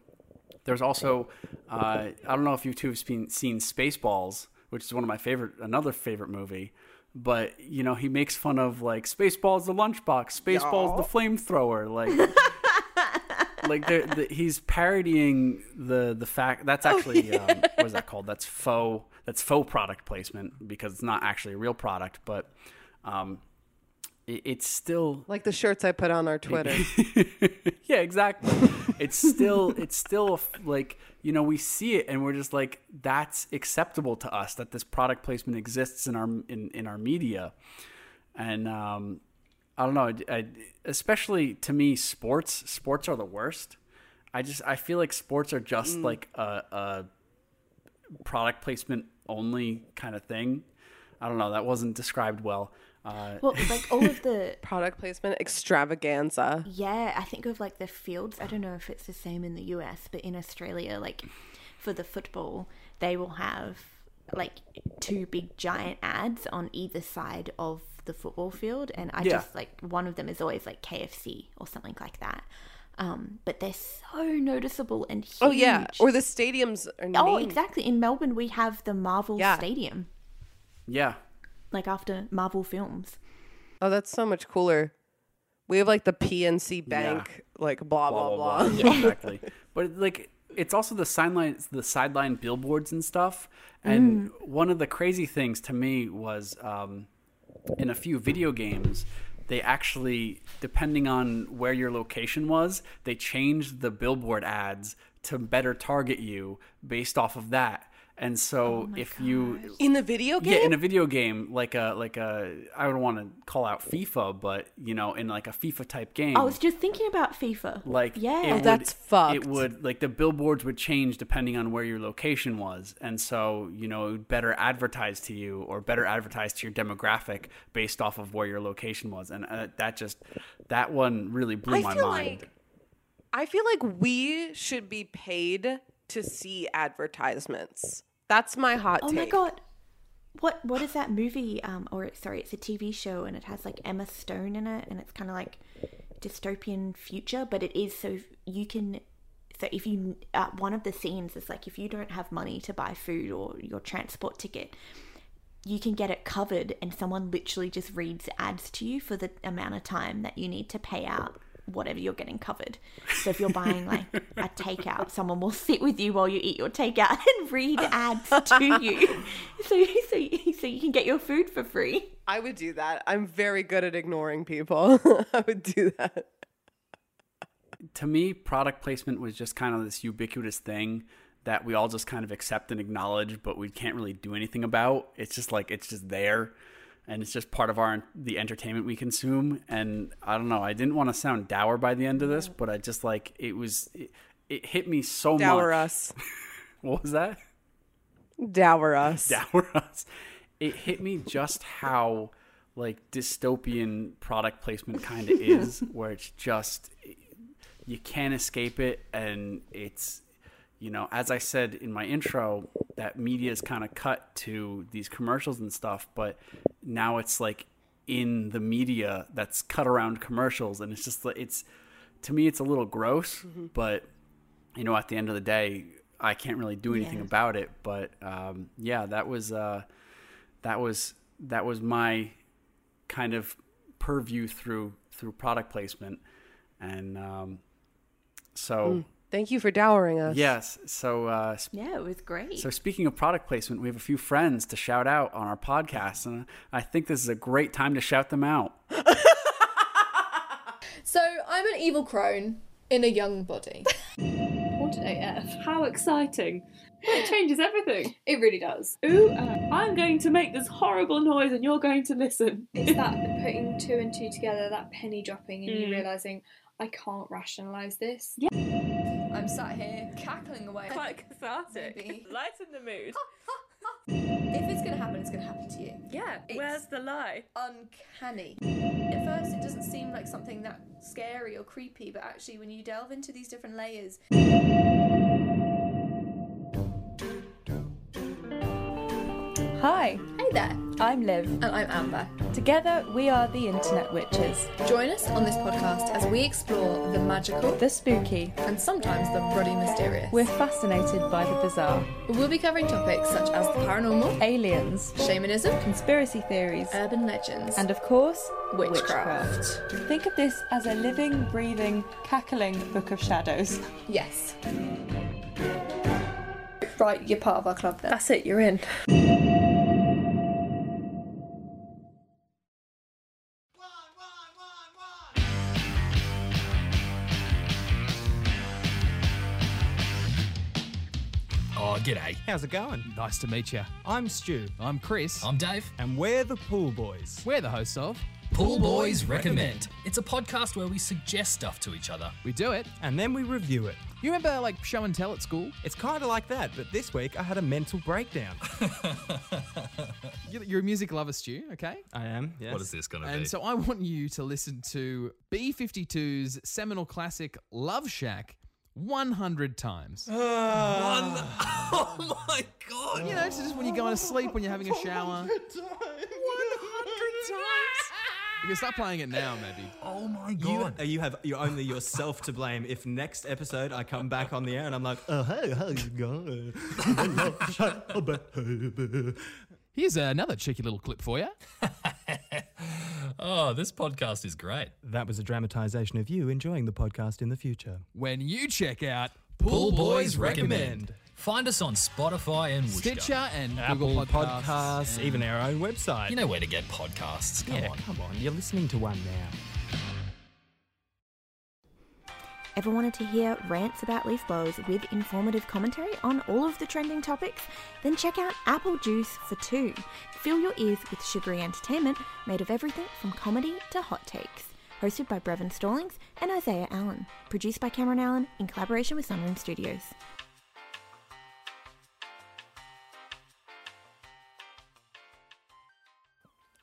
there's also uh, I don't know if you two have seen seen Spaceballs, which is one of my favorite, another favorite movie. But you know, he makes fun of like Spaceballs the lunchbox, Spaceballs the flamethrower, like. like the, he's parodying the the fact that's actually um, what is that called? That's faux. That's faux product placement because it's not actually a real product, but um, it's still Like the shirts I put on our Twitter. yeah, exactly. it's still it's still like you know we see it and we're just like that's acceptable to us that this product placement exists in our in, in our media, and um, I don't know, I, especially to me, sports sports are the worst. I just I feel like sports are just like a, a product placement only kind of thing. I don't know. That wasn't described well. Uh, Well, like all of the Product placement extravaganza. yeah, I think of like the fields. I don't know if it's the same in the US, but in Australia, like for the football, they will have like two big giant ads on either side of the football field, and I Yeah. just like one of them is always like KFC or something like that. Um, but they're so noticeable and huge. Oh yeah, or the stadiums are oh, named- exactly. In Melbourne, we have the Marvel Yeah. Stadium, yeah, like after Marvel films. Oh, that's so much cooler. We have like the PNC Bank, like blah blah blah. exactly. But like, it's also the sideline, the sideline billboards and stuff. And one of the crazy things to me was um, in a few video games, they actually, depending on where your location was, they changed the billboard ads to better target you based off of that. And so if you In the video game? yeah, in a video game, like a like a I don't want to call out FIFA, but you know, in like a FIFA type game, I was just thinking about FIFA. like yeah, it would, That's fucked. It would like the billboards would change depending on where your location was, and so you know it would better advertise to you or better advertise to your demographic based off of where your location was, and uh, that just that one really blew I my feel mind. like I feel like we should be paid to see advertisements. That's my hot Oh take. my god. What what is that movie? Um or sorry, it's a TV show and it has like Emma Stone in it and it's kind of like dystopian future, but it is so you can. So if you uh, one of the scenes is like if you don't have money to buy food or your transport ticket, you can get it covered, and someone literally just reads ads to you for the amount of time that you need to pay out whatever you're getting covered. So if you're buying like a takeout, someone will sit with you while you eat your takeout and read ads to you, so so so you can get your food for free. I would do that. I'm very good at ignoring people. I would do that. to me, product placement was just kind of this ubiquitous thing that we all just kind of accept and acknowledge, but we can't really do anything about. It's just like it's just there, and it's just part of our the entertainment we consume. And I don't know. I didn't want to sound dour by the end of this, but I just like it was. It, it hit me so much. dour us. What was that? dour us. dour us. It hit me just how like dystopian product placement kind of is, where it's just you can't escape it, and it's you know, as I said in my intro, that media is kind of cut to these commercials and stuff, but now it's like in the media that's cut around commercials, and it's just like it's to me it's a little gross, but you know, at the end of the day, I can't really do anything Yeah. about it. But um, yeah, that was uh, that was that was my kind of purview through through product placement, and um, so Thank you for dowering us. yes, so uh, sp- Yeah, it was great. so speaking of product placement, we have a few friends to shout out on our podcast, and I think this is a great time to shout them out. So I'm an evil crone in a young body. What AF? How exciting! It changes everything. It really does. Ooh, uh, I'm going to make this horrible noise and you're going to listen. It's that putting two and two together, that penny dropping, and you Mm. realizing I can't rationalize this. I'm sat here cackling away. Quite cathartic. Maybe. Lighten the mood. If it's gonna happen, it's gonna happen to you. Yeah, It's- where's the lie? Uncanny. At first, it doesn't seem like something that scary or creepy, but actually, when you delve into these different layers, Hi, hey there, I'm Liv. and I'm Amber. Together we are the Internet Witches, Join us on this podcast as we explore the magical the spooky. and sometimes the bloody mysterious. We're fascinated by the bizarre, We'll be covering topics such as the paranormal, aliens, shamanism, conspiracy theories, urban legends, and of course, witchcraft. Think of this as a living, breathing, cackling book of shadows. Yes. Right, you're part of our club then. That's it, you're in. How's it going? Nice to meet you. I'm Stu, I'm Chris. I'm Dave. and we're the Pool Boys. We're the hosts of Pool Boys Recommend. It's a podcast where we suggest stuff to each other. We Do It. And then we review it. You remember like show and tell at school? It's kind of like that, but this week I had a mental breakdown. You're you're a music lover, Stu, okay? I am, yes. What is this going to be? And be? so I want you to listen to B52's seminal classic Love Shack 100 times. One. Oh my god. You know, so just when you're going to sleep, when you're having a shower. 100 times. You can start playing it now, maybe. Oh my god. uh, you have you're only yourself to blame if next episode I come back on the air and I'm like, oh hey, how's it going? Here's another cheeky little clip for you. Oh, this podcast is great. that was a dramatization of you enjoying the podcast in the future. When you check out Pool Boys Recommend. Find us on Spotify and Whooshkaa. Stitcher and Apple Google Podcasts, Podcasts. even our own website. You know where to get podcasts. Come yeah, on. come on, you're listening to one now. Ever wanted to hear rants about leaf blowers with informative commentary on all of the trending topics? Then check out Apple Juice for Two. Fill your ears with sugary entertainment made of everything from comedy to hot takes. Hosted by Brevin Stallings and Isaiah Allen. Produced by Cameron Allen in collaboration with Sunroom Studios.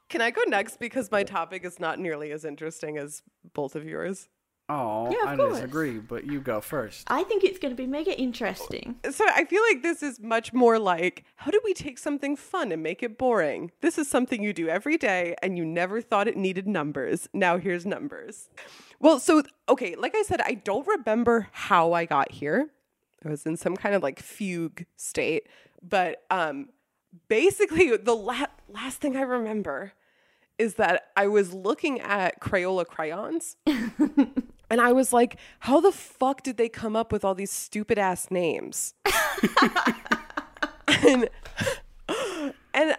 Can I go next because my topic is not nearly as interesting as both of yours? Oh, Yeah, of I course. disagree, but you go first. I think it's going to be mega interesting. So I feel like this is much more like how do we take something fun and make it boring? This is something you do every day and you never thought it needed numbers. Now here's numbers. Well, so okay, like I said, I don't remember how I got here. I was in some kind of like fugue state, but um basically the la- last thing I remember is that I was looking at Crayola crayons and I was like, how the fuck did they come up with all these stupid ass names? and, and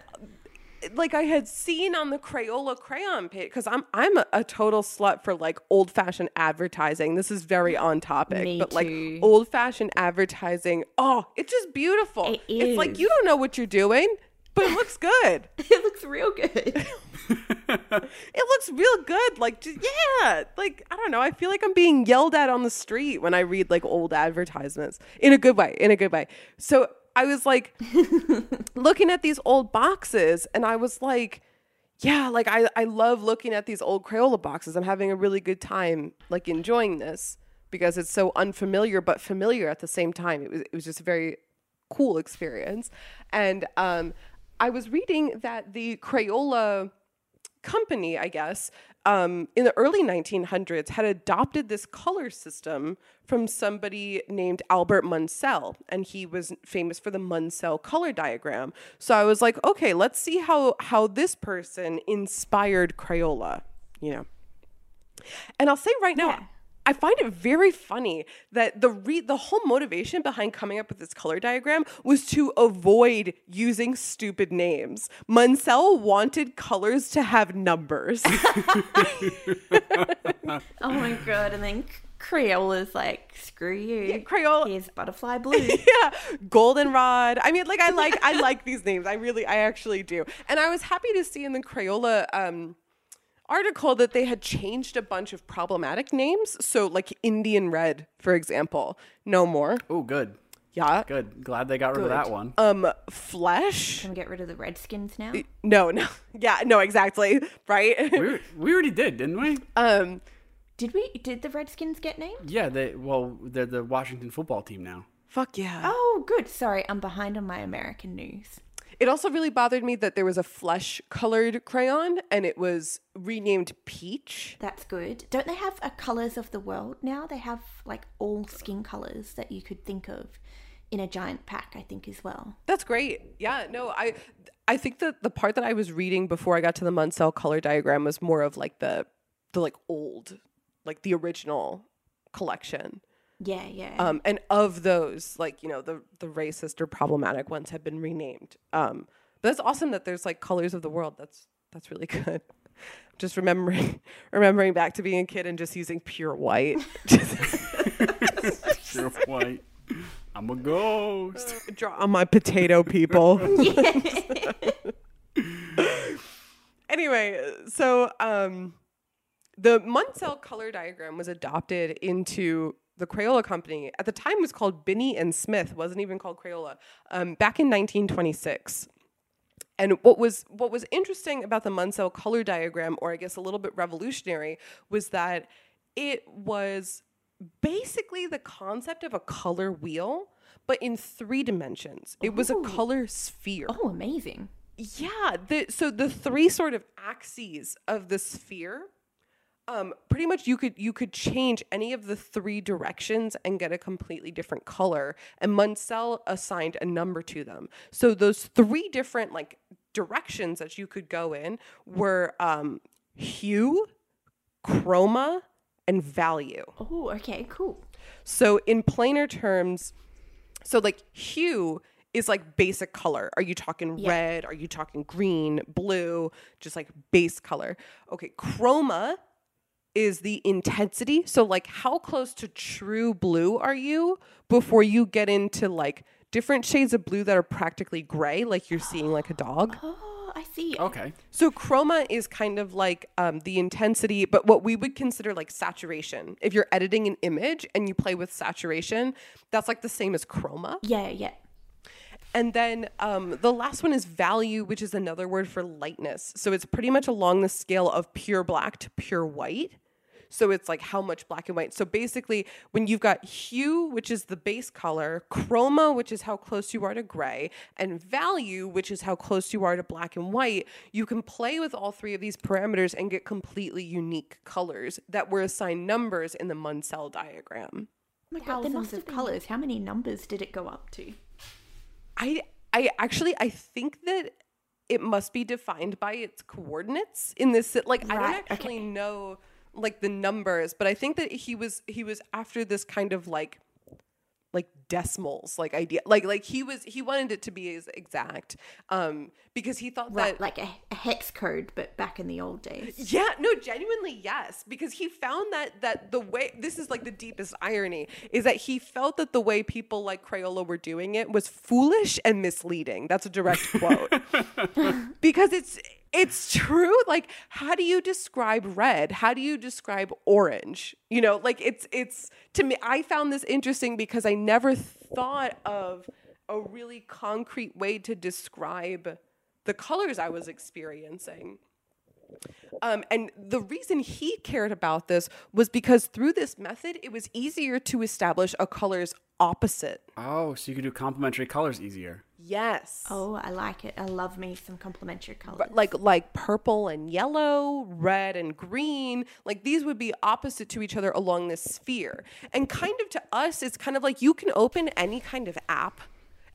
like I had seen on the Crayola crayon page because I'm I'm a, a total slut for like old fashioned advertising. This is very on topic, Me but too. like old fashioned advertising. Oh, it's just beautiful. It It's like you don't know what you're doing, but it looks good. it looks real good. It looks real good. Like, just, yeah. Like, I don't know. I feel like I'm being yelled at on the street when I read like old advertisements in a good way. In a good way. So I was like looking at these old boxes and I was like, yeah, like I, I love looking at these old Crayola boxes. I'm having a really good time, like enjoying this because it's so unfamiliar but familiar at the same time. It was it was just a very cool experience. And um, I was reading that the Crayola company, I guess, um, in the early 1900s had adopted this color system from somebody named Albert Munsell, and he was famous for the Munsell color diagram. So I was like, okay, let's see how how this person inspired Crayola, you know. And I'll say right now, Yeah. I find it very funny that the re- the whole motivation behind coming up with this color diagram was to avoid using stupid names. Munsell wanted colors to have numbers. oh my god! And then Crayola's like, screw you. Yeah, Crayola- Here's butterfly blue. yeah, goldenrod. I mean, like I like I like these names. I really, I actually do. And I was happy to see in the Crayola um, article that they had changed a bunch of problematic names. So, like Indian Red, for example, no more. Oh, good. Yeah. Good. Glad they got rid of that one. Um, flesh. Can we get rid of the Redskins now? No, no. Yeah, no, exactly. Right. we, were- we already did, didn't we? um, Did we? Did the Redskins get named? Yeah, they well, they're the Washington football team now. fuck yeah. Oh, good. Sorry, I'm behind on my American news. It also really bothered me that there was a flesh colored crayon and it was renamed Peach. That's good. Don't they have a colors of the world now? They have like all skin colors that you could think of in a giant pack, I think, as well. That's great. Yeah, no, I I think that the part that I was reading before I got to the Munsell color diagram was more of like the the like old, like the original collection. Yeah, yeah. Um, and of those, like you know, the the racist or problematic ones have been renamed. Um, but that's awesome that there's like colors of the world. That's that's really good. Just remembering remembering back to being a kid and just using pure white. Pure white. I'm a ghost. Draw on my potato people. anyway, so um, the Munsell color diagram was adopted into the Crayola company. At the time, was called Binney and Smith. wasn't even called Crayola. Um, back in 1926. And what was what was interesting about the Munsell color diagram, or I guess a little bit revolutionary, was that it was basically the concept of a color wheel, but in three dimensions. It was a color sphere. oh, amazing. Yeah. The, so the three sort of axes of the sphere, um, pretty much you could you could change any of the three directions and get a completely different color. And Munsell assigned a number to them. So those three different like directions that you could go in were um, hue, chroma, and value. Oh, okay, cool. So in plainer terms, so like hue is like basic color. Are you talking Yeah. red? Are you talking green, blue? Just like base color. Okay, chroma is the intensity. So like how close to true blue are you before you get into like different shades of blue that are practically gray like you're seeing like a dog? Oh, I see. Okay. So chroma is kind of like um, the intensity, but what we would consider like saturation. If you're editing an image and you play with saturation, that's like the same as chroma. Yeah, yeah. And then um, the last one is value, which is another word for lightness. So it's pretty much along the scale of pure black to pure white. So it's like how much black and white. So basically, when you've got hue, which is the base color, chroma, which is how close you are to gray, and value, which is how close you are to black and white, you can play with all three of these parameters and get completely unique colors that were assigned numbers in the Munsell diagram. Oh my god, there must have colors. How many numbers did it go up to? I I actually I think that it must be defined by its coordinates in this like I Right, don't actually know like the numbers, but I think that he was he was after this kind of like like decimals like idea like like he was he wanted it to be as exact um because he thought Right, that like a, a hex code, but back in the old days. yeah, no, genuinely yes, because he found that that the way this is like the deepest irony is that he felt that the way people like Crayola were doing it was foolish and misleading. That's a direct quote. because it's it's true. Like, how do you describe red? How do you describe orange? You know, like it's it's to me. I found this interesting because I never thought of a really concrete way to describe the colors I was experiencing. Um, and the reason he cared about this was because through this method, it was easier to establish a color's opposite. Oh, so you could do complementary colors easier. Yes. Oh, I like it. I love me some complementary colors. Like like purple and yellow, red and green, like these would be opposite to each other along this sphere. And kind of to us, it's kind of like you can open any kind of app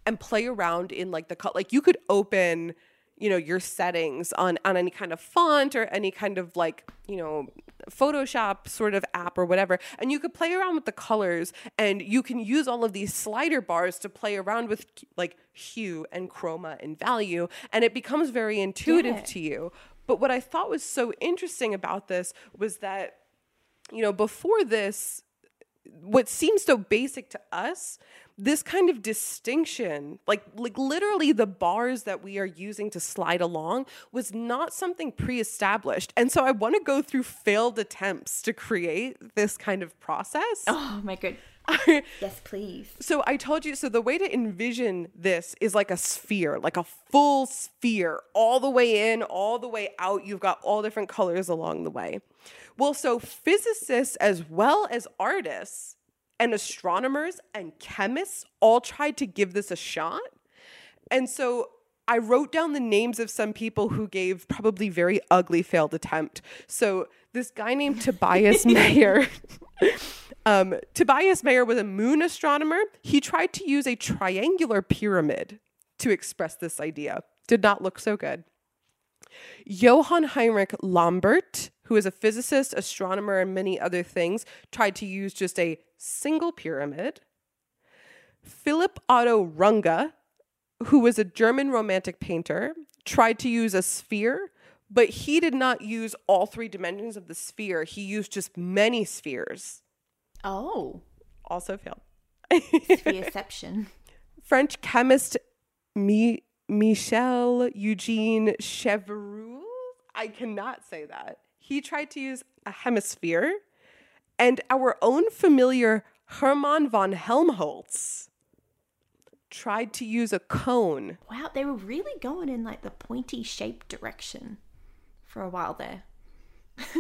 and play around in like the color. Like you could open, you know, your settings on on any kind of font or any kind of like you know Photoshop sort of app or whatever, and you could play around with the colors, and you can use all of these slider bars to play around with like hue and chroma and value, and it becomes very intuitive to you. But what I thought was so interesting about this was that, you know, before this, what seems so basic to us this kind of distinction like like literally the bars that we are using to slide along was not something pre-established and so i want to go through failed attempts to create this kind of process oh my god yes please so I told you, so the way to envision this is like a sphere, like a full sphere, all the way in, all the way out. You've got all different colors along the way. Well, so physicists as well as artists and astronomers and chemists all tried to give this a shot. And so I wrote down the names of some people who gave probably very ugly failed attempt. So this guy named Tobias Mayer. um, Tobias Mayer was a moon astronomer. He tried to use a triangular pyramid to express this idea. Did not look so good. Johann Heinrich Lambert, who is a physicist, astronomer, and many other things, tried to use just a single pyramid. Philipp Otto Runge, who was a German romantic painter, tried to use a sphere, but he did not use all three dimensions of the sphere. He used just many spheres. Oh. Also failed. Sphereception. French chemist Mi- Michel Eugene Chevreul. I cannot say that. He tried to use a hemisphere. And our own familiar Hermann von Helmholtz tried to use a cone. Wow, they were really going in like the pointy shape direction for a while there.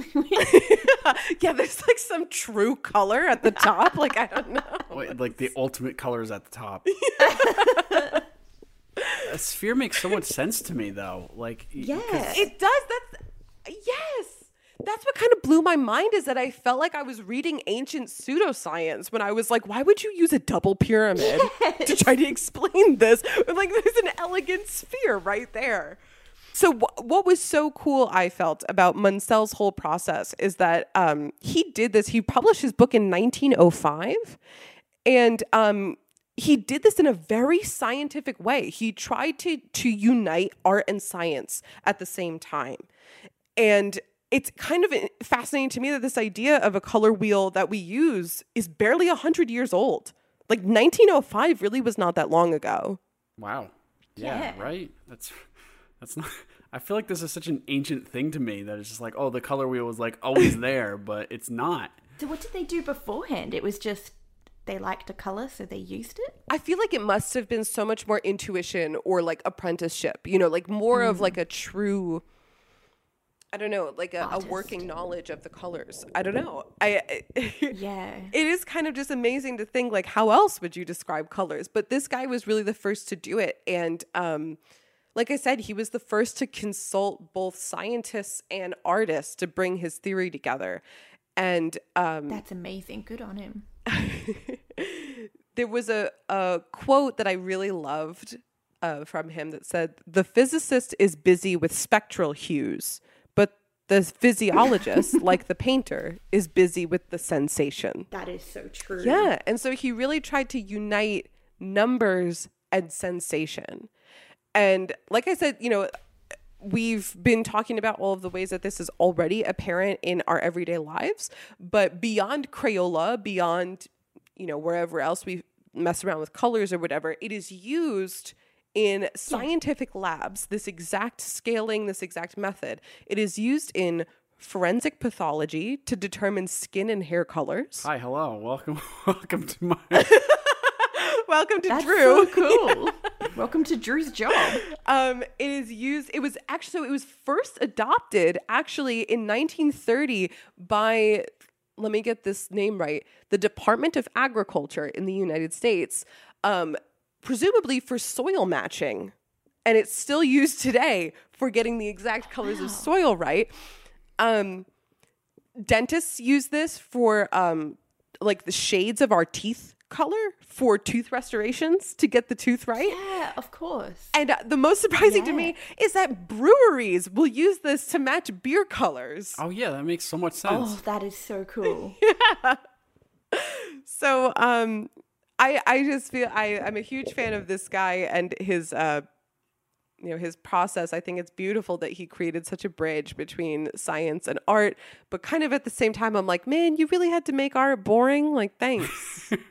yeah, there's like some true color at the top. like, I don't know. Wait, like the ultimate colors at the top. a sphere makes so much sense to me, though. Like, y- 'cause- It does. That's yes. That's what kind of blew my mind is that I felt like I was reading ancient pseudoscience when I was like, why would you use a double pyramid to try to explain this? Like, there's an elegant sphere right there. So wh- what was so cool I felt about Munsell's whole process is that um, he did this. He published his book in 1905, and um, he did this in a very scientific way. He tried to to unite art and science at the same time, and it's kind of fascinating to me that this idea of a color wheel that we use is barely 100 years old. Like 1905 really was not that long ago. wow. Yeah, Yeah. right. That's that's not. I feel like this is such an ancient thing to me that it's just like, oh, the color wheel was like always there, but it's not. So what did they do beforehand? It was just they liked a color, so they used it. I feel like it must have been so much more intuition or like apprenticeship, you know, like more of mm. like a true I don't know, like a, a working knowledge of the colors. I don't know. I, I Yeah. it is kind of just amazing to think like how else would you describe colors? But this guy was really the first to do it, and um, like I said, he was the first to consult both scientists and artists to bring his theory together. And um, That's amazing. Good on him. there was a, a quote that I really loved uh, from him that said, The physicist is busy with spectral hues, the physiologist, like the painter, is busy with the sensation. That is so true. Yeah. And so he really tried to unite numbers and sensation. And like I said, you know, we've been talking about all of the ways that this is already apparent in our everyday lives, but beyond Crayola, beyond, you know, wherever else we mess around with colors or whatever, it is used in scientific labs, this exact scaling, this exact method. It is used in forensic pathology to determine skin and hair colors. Hi, hello, welcome, welcome to my. Welcome to That's Drew. so cool. Welcome to Drew's job. Um, it is used. It was actually so it was first adopted actually in 1930 by let me get this name right, the Department of Agriculture in the United States, um, presumably for soil matching, and it's still used today for getting the exact colors of soil right. Um, dentists use this for um, like the shades of our teeth color for tooth restorations to get the tooth right. Yeah, of course. And uh, the most surprising to me is that breweries will use this to match beer colors. Oh yeah, that makes so much sense. Oh, that is so cool. So um I I just feel I I'm a huge fan of this guy and his uh you know his process i think it's beautiful that he created such a bridge between science and art but kind of at the same time i'm like man you really had to make art boring like thanks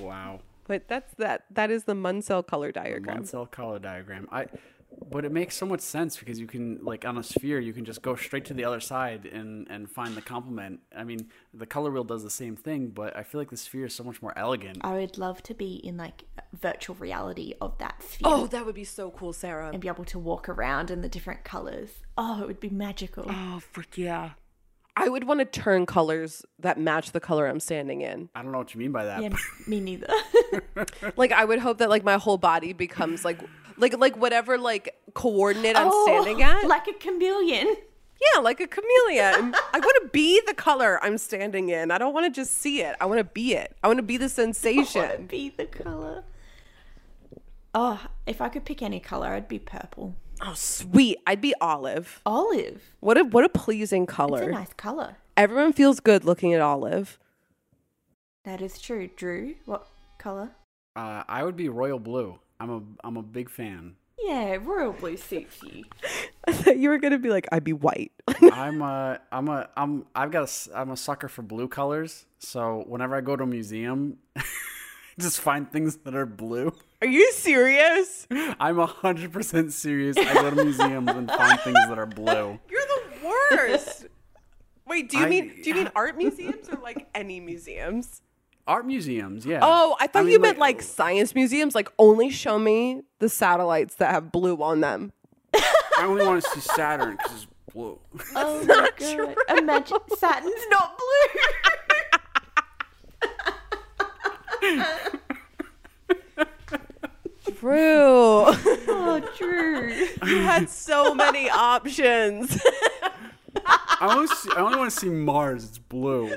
Wow. but that's that that is the munsell color diagram Munsell color diagram. I, but it makes so much sense because you can like on a sphere you can just go straight to the other side and and find the complement. I mean, the color wheel does the same thing, but I feel like the sphere is so much more elegant. I would love to be in like virtual reality of that sphere. oh that would be so cool sarah and be able to walk around in the different colors. Oh, it would be magical. oh frick yeah i would want to turn colors that match the color i'm standing in I don't know what you mean by that. Yeah, me neither. like I would hope that like my whole body becomes like like like whatever like coordinate I'm Oh, standing at. like a chameleon. yeah, like a chameleon. I want to be the color I'm standing in. I don't want to just see it. I want to be it. I want to be the I sensation. want to be the color. Oh, if I could pick any color, I'd be purple. Oh, sweet. I'd be olive. Olive. What a what a pleasing It's color. a nice color. Everyone feels good looking at olive. That is true. Drew, what color? Uh, I would be royal blue. I'm a I'm a big fan. Yeah, royal blue suits you. I thought you were gonna be like, I'd be white. I'm a I'm a I'm I've got a s- I'm a sucker for blue colors. So whenever I go to a museum, just find things that are blue. Are you serious? I'm hundred percent serious. I go to museums and find things that are blue. You're the worst. Wait, do you I- mean do you mean art museums or like any museums? Art museums, yeah. Oh, I thought mean, you meant like science museums. Like only show me the satellites that have blue on them. I only want to see Saturn because it's blue. Oh my god. Imagine Saturn's not blue. True. oh, Drew. you had so many options. I only see, I only want to see Mars. It's blue.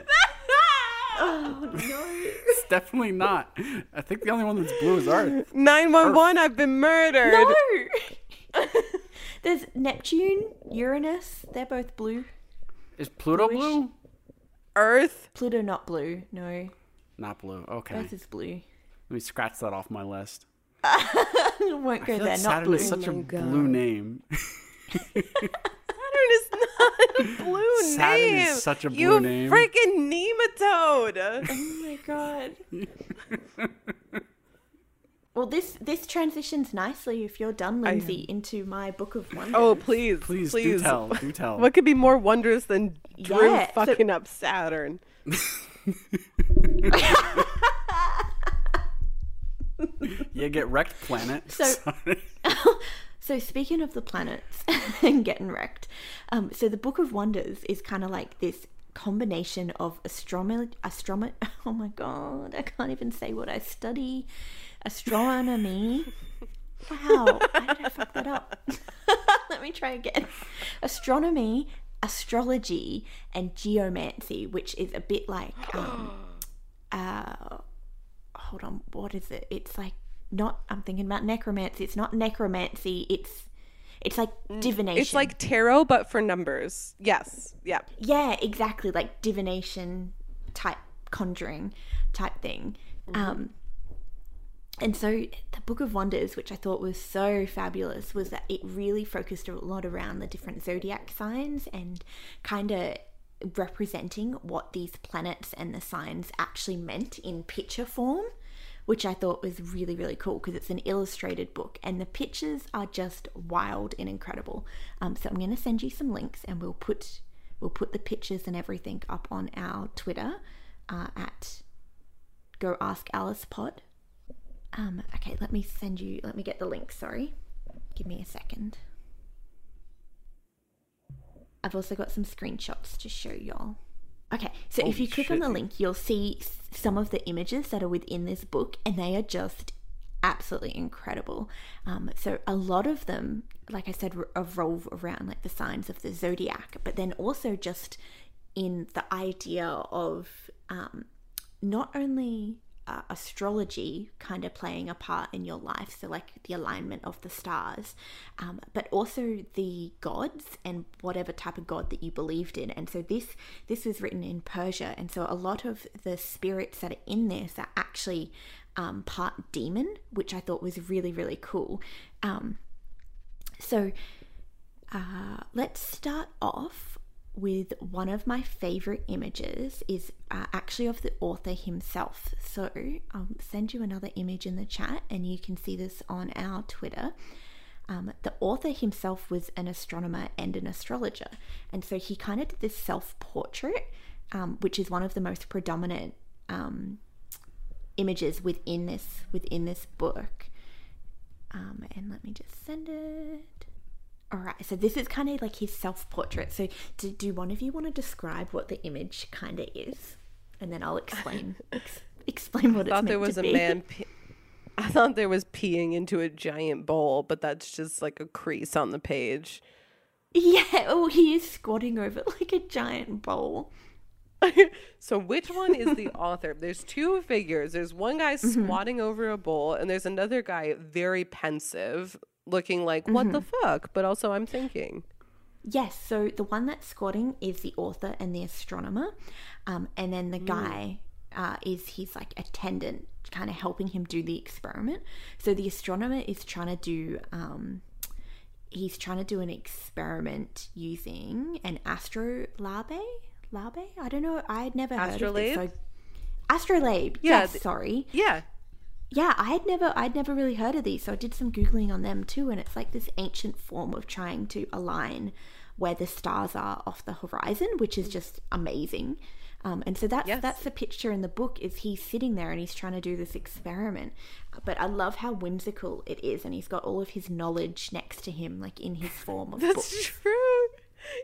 Oh no. It's definitely not. I think the only one that's blue is Earth. 911, I've been murdered. No. There's Neptune, Uranus. They're both blue. Is Pluto Bluish. blue? Earth. Pluto not blue. No. Not blue. Okay. Earth is blue. Let me scratch that off my list. Won't I go feel there. like not Saturn blue. is such a oh blue name. Saturn is not a blue Saturn is such a blue you name. freaking nematode. Oh my god. well, this this transitions nicely if you're done, Lindsay, into my book of wonders. Oh, please. Please, please. do tell. Do tell. What could be more wondrous than Drew Yeah, so- fucking up Saturn? Yeah, get wrecked, planet. So- Sorry. So speaking of the planets and getting wrecked, um, so the Book of Wonders is kind of like this combination of astronomy, astronomy. Oh my god, I can't even say what I study. Astronomy. Wow, how did I fuck that up? Let me try again. Astronomy, astrology, and geomancy, which is a bit like um, uh, hold on, what is it? It's like not. I'm thinking about necromancy. It's not necromancy. It's it's like divination. Mm, It's like tarot, but for numbers. Yes. Yeah. yeah, exactly, like divination type conjuring type thing. Um, and so the Book of Wonders, which I thought was so fabulous, was that it really focused a lot around the different zodiac signs and kind of representing what these planets and the signs actually meant in picture form, which I thought was really, really cool because it's an illustrated book and the pictures are just wild and incredible. Um, so I'm going to send you some links and we'll put we'll put the pictures and everything up on our Twitter uh, at Go Ask Alice Pod. Um, okay, let me send you. Let me get the link. Sorry, give me a second. I've also got some screenshots to show y'all. Okay, so if you click on the link, you'll see some of the images that are within this book, and they are just absolutely incredible. Um, so a lot of them, like I said, revolve around like the signs of the zodiac, but then also just in the idea of um, not only uh, astrology kind of playing a part in your life, so like the alignment of the stars, um, but also the gods and whatever type of god that you believed in. And so this this was written in Persia, and so a lot of the spirits that are in this are actually um, part demon, which I thought was really really cool. Um, so uh, let's start off with one of my favorite images is uh, actually of the author himself. So I'll send you another image in the chat and you can see this on our Twitter. Um, the author himself was an astronomer and an astrologer, and so he kind of did this self portrait, um, which is one of the most predominant um, images within this within this book. Um, and let me just send it. All right, so this is kind of like his self portrait. So, do, do one of you want to describe what the image kind of is, and then I'll explain ex- explain what I thought it's there was to a be. man. Pe- I thought there was peeing into a giant bowl, but that's just like a crease on the page. Yeah, oh, he is squatting over like a giant bowl. So which one is the author? There's two figures. There's one guy Mm-hmm. squatting over a bowl, and there's another guy very pensive, looking like what the Mm-hmm. fuck. But also, I'm thinking. Yes, so the one that's squatting is the author and the astronomer, um, and then the guy uh, is his like attendant, kind of helping him do the experiment. So the astronomer is trying to do, um, he's trying to do an experiment using an astrolabe. Labe? I don't know. I had never heard of this. Astrolabe? So astrolabe. Yeah, yes, th- sorry. Yeah, Yeah, I had never I'd never really heard of these, so I did some googling on them too, and it's like this ancient form of trying to align where the stars are off the horizon, which is just amazing. Um, and so that's Yes. that's the picture in the book is he's sitting there and he's trying to do this experiment. But I love how whimsical it is, and he's got all of his knowledge next to him, like in his form of that's books. true.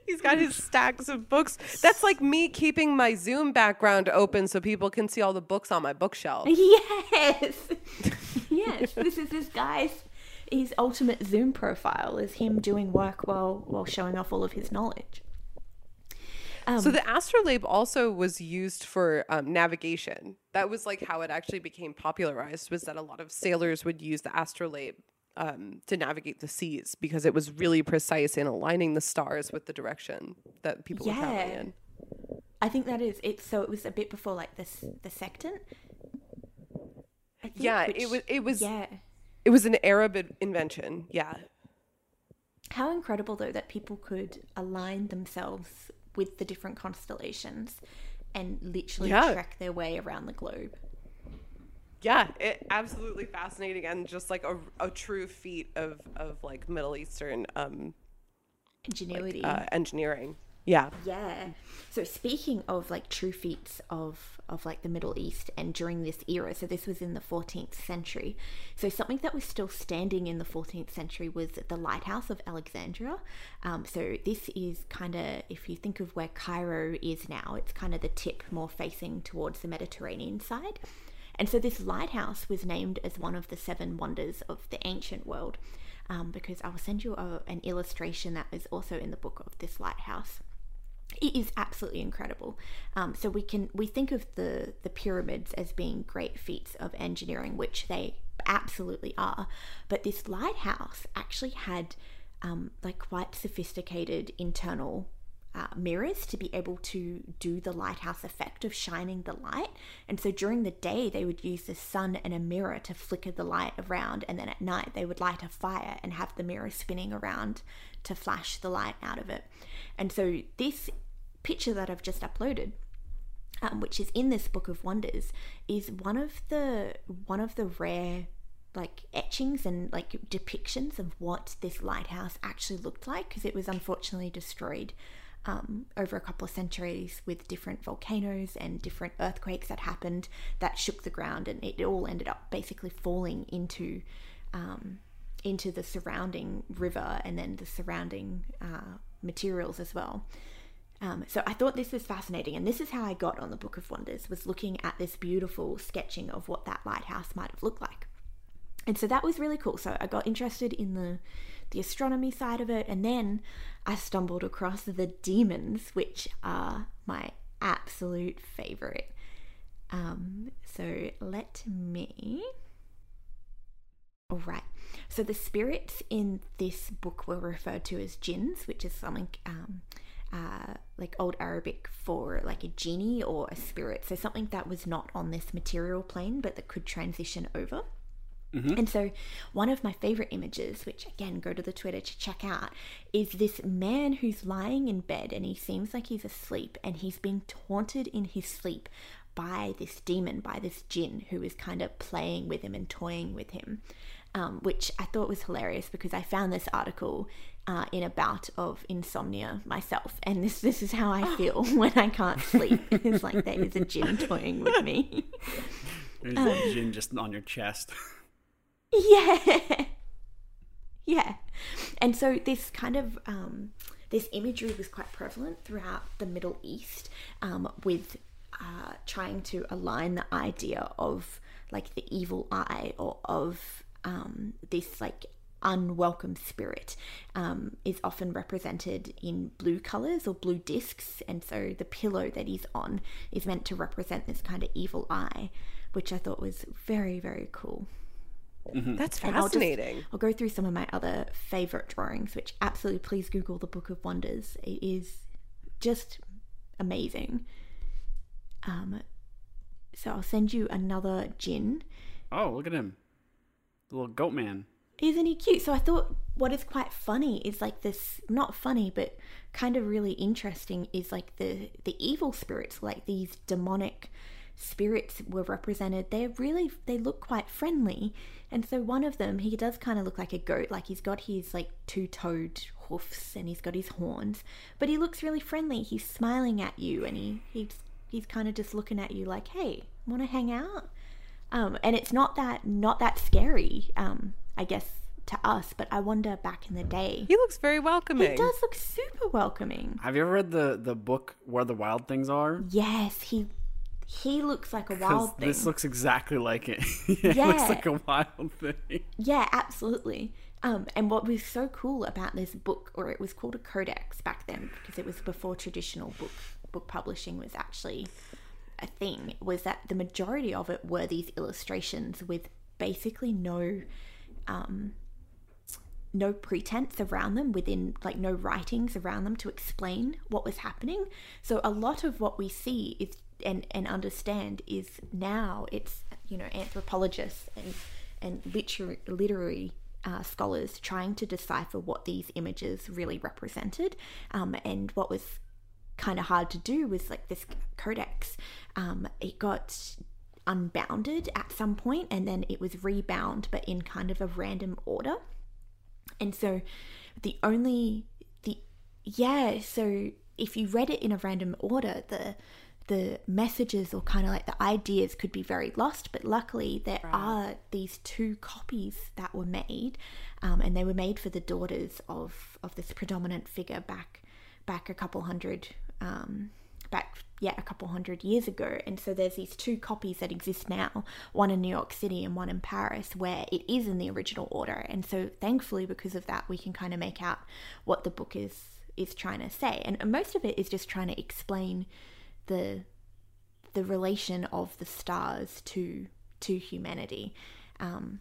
He's got his stacks of books. That's like me keeping my Zoom background open so people can see all the books on my bookshelf. Yes, yes. This is this guy's his ultimate Zoom profile is him doing work while while showing off all of his knowledge. Um, So the astrolabe also was used for um, navigation. That was like how it actually became popularized. Was that a lot of sailors would use the astrolabe um, to navigate the seas because it was really precise in aligning the stars with the direction that people were traveling in. I think that is it. So it was a bit before like this the sextant. Think, Yeah, it was. It was. Yeah. It was an Arab invention. Yeah. How incredible though that people could align themselves with the different constellations and literally Yeah. trek their way around the globe. Yeah, it absolutely fascinating and just like a, a true feat of of like Middle Eastern um Ingenuity. uh, engineering. Yeah. Yeah. So speaking of like true feats of of like the Middle East and during this era, so this was in the 14th century. So something that was still standing in the 14th century was the lighthouse of Alexandria. Um, so this is kind of if you think of where Cairo is now, it's kind of the tip more facing towards the Mediterranean side. And so this lighthouse was named as one of the seven wonders of the ancient world. Um, because I will send you a, an illustration that is also in the book of this lighthouse it is absolutely incredible. Um, so we can we think of the the pyramids as being great feats of engineering, which they absolutely are. But this lighthouse actually had um, like quite sophisticated internal uh, mirrors to be able to do the lighthouse effect of shining the light. And so during the day, they would use the sun and a mirror to flicker the light around, and then at night, they would light a fire and have the mirror spinning around to flash the light out of it. And so this picture that I've just uploaded. Um, which is in this book of wonders is one of the one of the rare like etchings and like depictions of what this lighthouse actually looked like because it was unfortunately destroyed um, over a couple of centuries with different volcanoes and different earthquakes that happened that shook the ground and it all ended up basically falling into um, into the surrounding river and then the surrounding uh, materials as well. Um, so I thought this was fascinating, and this is how I got on the Book of Wonders: was looking at this beautiful sketching of what that lighthouse might have looked like. And so that was really cool. So I got interested in the the astronomy side of it, and then I stumbled across the demons, which are my absolute favorite. Um, so let me. All right. So the spirits in this book were referred to as jinns, which is something um, uh, like old Arabic for like a genie or a spirit. So something that was not on this material plane, but that could transition over. And so, one of my favorite images, which again, go to the Twitter to check out, is this man who's lying in bed and he seems like he's asleep and he's being taunted in his sleep by this demon, by this jinn who is kind of playing with him and toying with him, um, which I thought was hilarious because I found this article uh, in a bout of insomnia myself, and this this is how I feel when I can't sleep. it's like there is a jinn toying with me. There's a jinn just on your chest. Yeah. Yeah. And so this kind of um, this imagery was quite prevalent throughout the Middle East um, with uh, trying to align the idea of like the evil eye or of um, this like unwelcome spirit um, is often represented in blue colors or blue discs and so the pillow that he's on is meant to represent this kind of evil eye which i thought was very very cool That's and I'll just- fascinating. I'll go through some of my other favorite drawings, which absolutely please Google the Book of Wonders. It is just amazing. Um, so I'll send you another jinn. Oh, look at him. The little goat man. Isn't he cute? So I thought what is quite funny is like this not funny but kind of really interesting is like the the evil spirits like these demonic spirits were represented they're really they look quite friendly. And so one of them he does kind of look like a goat like he's got his like two-toed hoofs and he's got his horns. But he looks really friendly he's smiling at you and he he's he's kind of just looking at you like hey want to hang out? Um, and it's not that not that scary um, i guess to us but i wonder back in the day. He looks very welcoming. he does look super welcoming. Have you ever read the the book Where the Wild Things Are? yes he he looks like a wild thing this looks exactly like it. it Yeah. looks like a wild thing. Yeah, absolutely. Um, and what was so cool about this book, or it was called a codex back then, because it was before traditional book book publishing was actually a thing, was that the majority of it were these illustrations with basically no um, no pretense around them within like no writings around them to explain what was happening so a lot of what we see is and and understand is now it's you know anthropologists and and literary literary uh, scholars trying to decipher what these images really represented um, and what was kind of hard to do was like this codex. Um, it got unbounded at some point and then it was rebound but in kind of a random order. And so the only the yeah so if you read it in a random order, the the messages or kind of like the ideas could be very lost. But luckily, there are these two copies that were made, um, and they were made for the daughters of of this predominant figure back back a couple hundred um, back yeah a couple hundred years ago. And so there's these two copies that exist now one in new york city and one in paris where it is in the original order. And so thankfully because of that we can kind of make out what the book is is trying to say. And most of it is just trying to explain the the relation of the stars to to humanity um,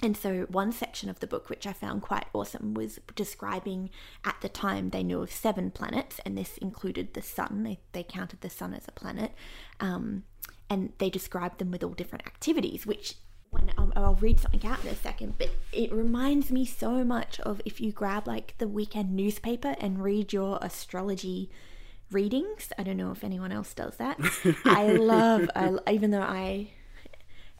and so, one section of the book, which I found quite awesome, was describing at the time they knew of seven planets, and this included the sun. They, they counted the sun as a planet. Um, and they described them with all different activities, which when I'll, I'll read something out in a second, but it reminds me so much of if you grab like the weekend newspaper and read your astrology readings. I don't know if anyone else does that. I love, I, even though I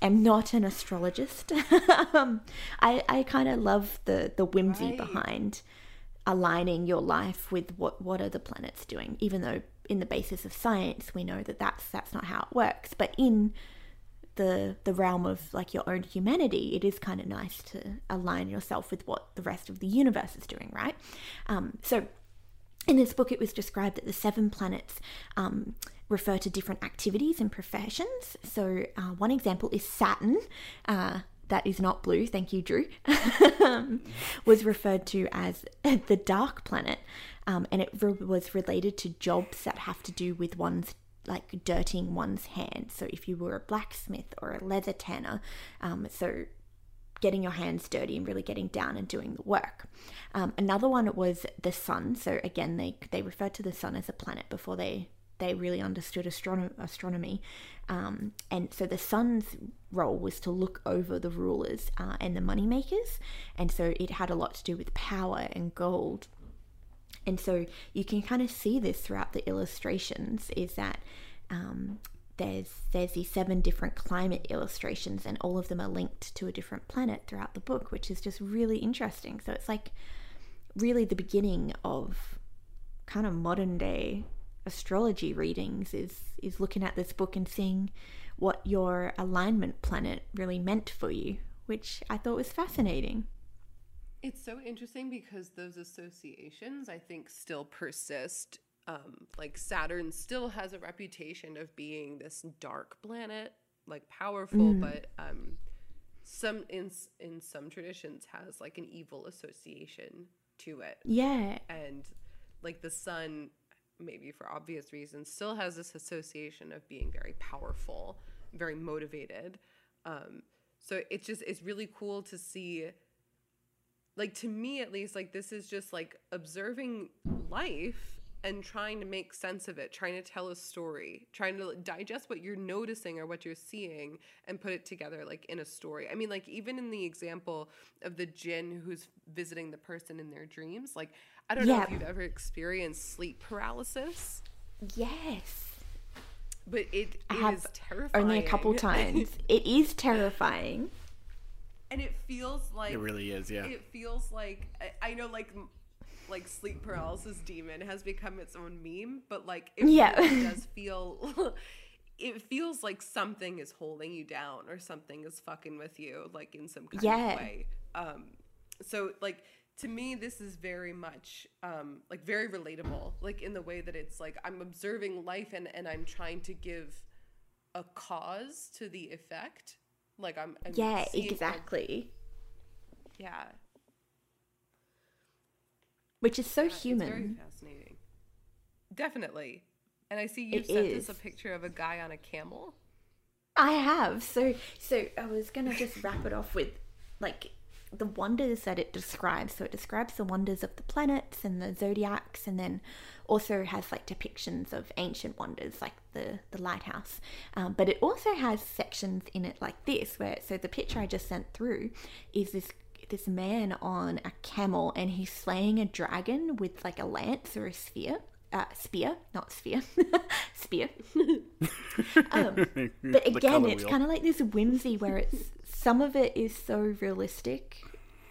am not an astrologist. um, I, I kind of love the, the whimsy Right. behind aligning your life with what, what are the planets doing, even though in the basis of science we know that that's, that's not how it works. But in the the realm of like your own humanity, it is kind of nice to align yourself with what the rest of the universe is doing, right? Um, so in this book, it was described that the seven planets um, refer to different activities and professions. So, uh, one example is Saturn. Uh, that is not blue, thank you, Drew. was referred to as the dark planet, um, and it re- was related to jobs that have to do with one's like dirtying one's hands. So, if you were a blacksmith or a leather tanner, um, so getting your hands dirty and really getting down and doing the work. Um, another one was the sun. So again, they they referred to the sun as a planet before they they really understood astrono- astronomy. Um, and so the sun's role was to look over the rulers uh, and the money makers, and so it had a lot to do with power and gold. And so you can kind of see this throughout the illustrations. Is that um, there's there's these seven different climate illustrations and all of them are linked to a different planet throughout the book which is just really interesting so it's like really the beginning of kind of modern day astrology readings is is looking at this book and seeing what your alignment planet really meant for you which i thought was fascinating It's so interesting because those associations, I think, still persist. Um, like Saturn still has a reputation of being this dark planet, like powerful, Mm. but um, some in in some traditions has like an evil association to it. yeah and like the sun maybe for obvious reasons still has this association of being very powerful very motivated um so it's just it's really cool to see like to me at least like this is just like observing life and trying to make sense of it trying to tell a story trying to digest what you're noticing or what you're seeing and put it together like in a story. I mean like even in the example of the jinn who's visiting the person in their dreams like i don't know if you've ever experienced sleep paralysis. Yes. But it, i it have is terrifying only a couple times. It is terrifying. And it feels like It really is, yeah. it feels like I, I know like m- like sleep paralysis demon has become its own meme but like it Yeah. really does feel it feels like something is holding you down or something is fucking with you like in some kind Yeah. of way um so like to me this is very much um like very relatable like in the way that it's like i'm observing life and and i'm trying to give a cause to the effect like i'm, I'm yeah exactly yeah which is so It's very human fascinating. Definitely. And I see you It sent is. us a picture of a guy on a camel. I have. So so I was gonna just wrap it off with like the wonders that it describes. So it describes the wonders of the planets and the zodiacs and then also has like depictions of ancient wonders like the the lighthouse. Um, but it also has sections in it like this where so the picture I just sent through is this this man on a camel and he's slaying a dragon with like a lance or a sphere. Uh, spear, not sphere, spear. um, but again, it's kind of like this whimsy where it's some of it is so realistic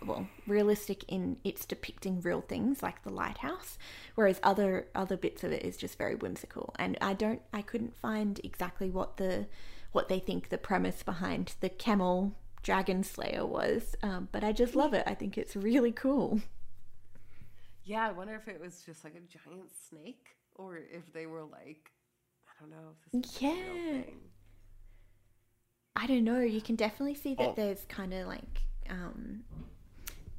well realistic in its depicting real things like the lighthouse whereas other other bits of it is just very whimsical and i don't i couldn't find exactly what the what they think the premise behind the camel dragon slayer was um, but i just love it i think it's really cool Yeah, I wonder if it was just like a giant snake or if they were like, I don't know. If this is real Yeah. thing. I don't know. You can definitely see that Oh. there's kind of like um,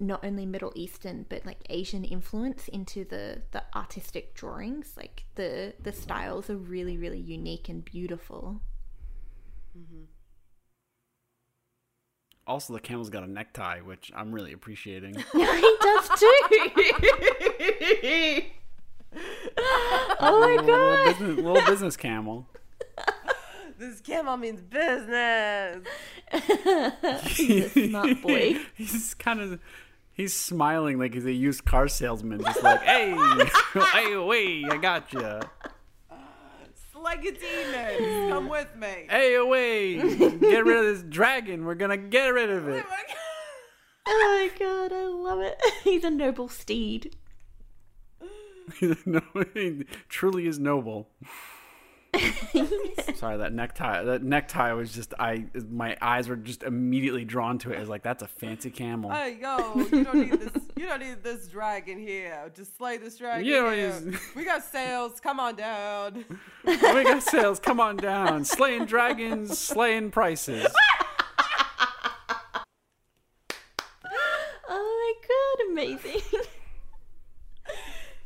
not only Middle Eastern but like Asian influence into the the artistic drawings. Like the the styles are really really unique and beautiful. Also, the camel's got a necktie, which I'm really appreciating. Yeah, he does too. oh my little, god! business, little business camel. This camel means business. He's a smart boy. he's kind of he's smiling like he's a used car salesman, just like, hey, hey, wait, I got you. Slegatines, come with me. Hey, away, get rid of this dragon. We're gonna get rid of oh it. Oh my god! I love it. He's a noble steed. no, he truly is noble. Sorry, that necktie. That necktie was just I. My eyes were just immediately drawn to it. As like that's a fancy camel. Hey yo, you don't need this. You don't need this dragon here. Just slay this dragon You don't here. need- We got sales. Come on down. we got sales. Come on down. Slaying dragons, slaying prices. Oh my god, amazing.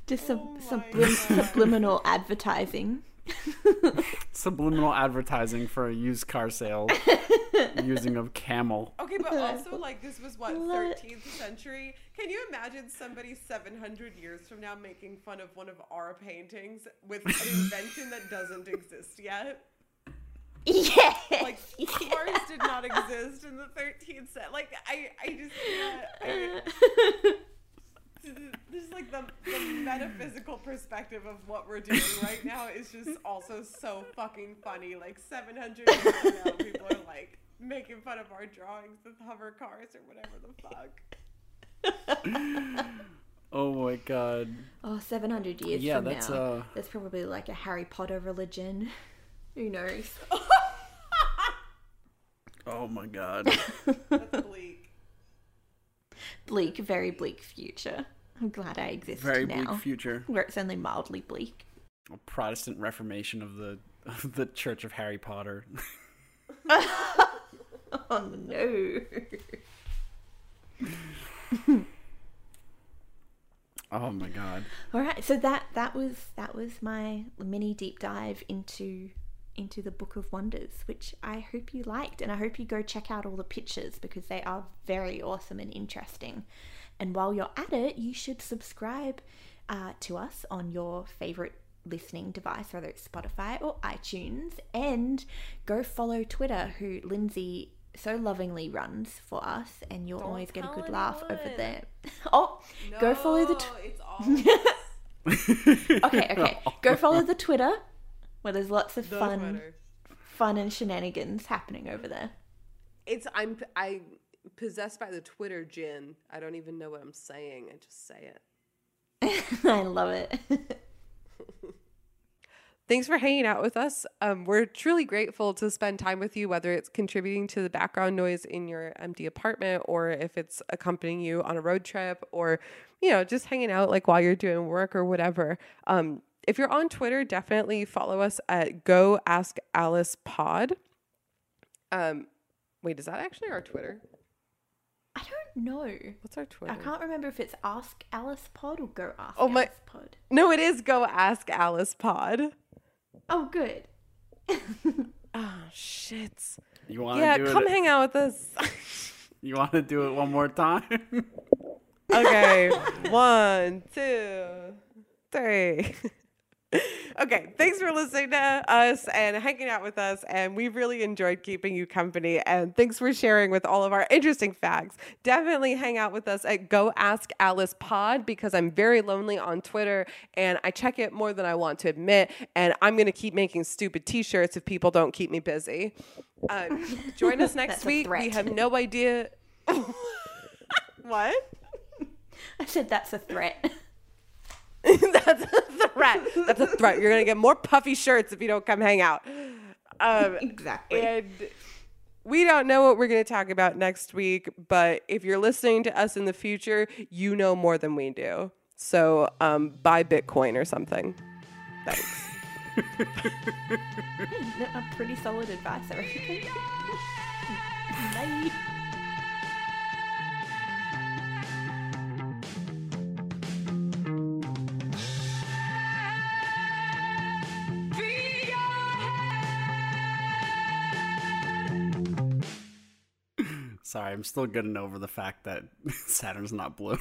Just some oh sublim- subliminal advertising. Subliminal advertising for a used car sale using of camel. Okay, but also like this was what Love 13th century. Can you imagine somebody 700 years from now making fun of one of our paintings with an invention that doesn't exist yet? Yeah. Like cars did not exist in the 13th century. Like I, I just can't. I, there's like the, the metaphysical perspective of what we're doing right now is just also so fucking funny. Like 700 years from now, people are like making fun of our drawings with hover cars or whatever the fuck. Oh my god. Oh, 700 years Yeah, from that's, now. uh, There's probably like a Harry Potter religion. Who knows? Oh my god. That's bleak. Bleak, very bleak future. I'm glad I exist Very bleak now. future. Where it's only mildly bleak. A Protestant Reformation of the of the Church of Harry Potter. Oh no. Oh my god. All right, so that that was that was my mini deep dive into into the Book of Wonders, which I hope you liked, and I hope you go check out all the pictures because they are very awesome and interesting. And while you're at it, you should subscribe uh, to us on your favorite listening device, whether it's Spotify or iTunes, and go follow Twitter, who Lindsay so lovingly runs for us, and you'll always get a good laugh over there. Oh, go follow the. No, Tw- okay, okay. Go follow the Twitter where there's lots of fun fun and shenanigans happening over there. It's I'm I possessed by the Twitter jinn. I don't even know what I'm saying. I just say it. I love it. Thanks for hanging out with us. Um, we're truly grateful to spend time with you, whether it's contributing to the background noise in your empty apartment or if it's accompanying you on a road trip or, you know, just hanging out like while you're doing work or whatever. Um, if you're on Twitter, definitely follow us at Go Ask Alice Pod. Um, wait, is that actually our Twitter? I don't know. What's our Twitter? I can't remember if it's Ask Alice Pod or Go Ask Oh, my- Alice Pod. No, it is Go Ask Alice Pod. Oh, good. Oh shit. You want to Yeah, do come it? hang out with us. You want to do it one more time? Okay, one, two, three. Okay, thanks for listening to us and hanging out with us. And we really enjoyed keeping you company. And thanks for sharing with all of our interesting facts. Definitely hang out with us at Go Ask Alice Pod because I'm very lonely on Twitter and I check it more than I want to admit. And I'm going to keep making stupid t shirts if people don't keep me busy. Uh, join us next week. We have no idea. What? I said that's a threat. That's a threat. That's a threat. You're gonna get more puffy shirts if you don't come hang out. Um, exactly. and we don't know what we're gonna talk about next week, but if you're listening to us in the future, you know more than we do. So um, buy Bitcoin or something. Thanks. a pretty solid advice, I reckon. Bye. Sorry, I'm still getting over the fact that Saturn's not blue.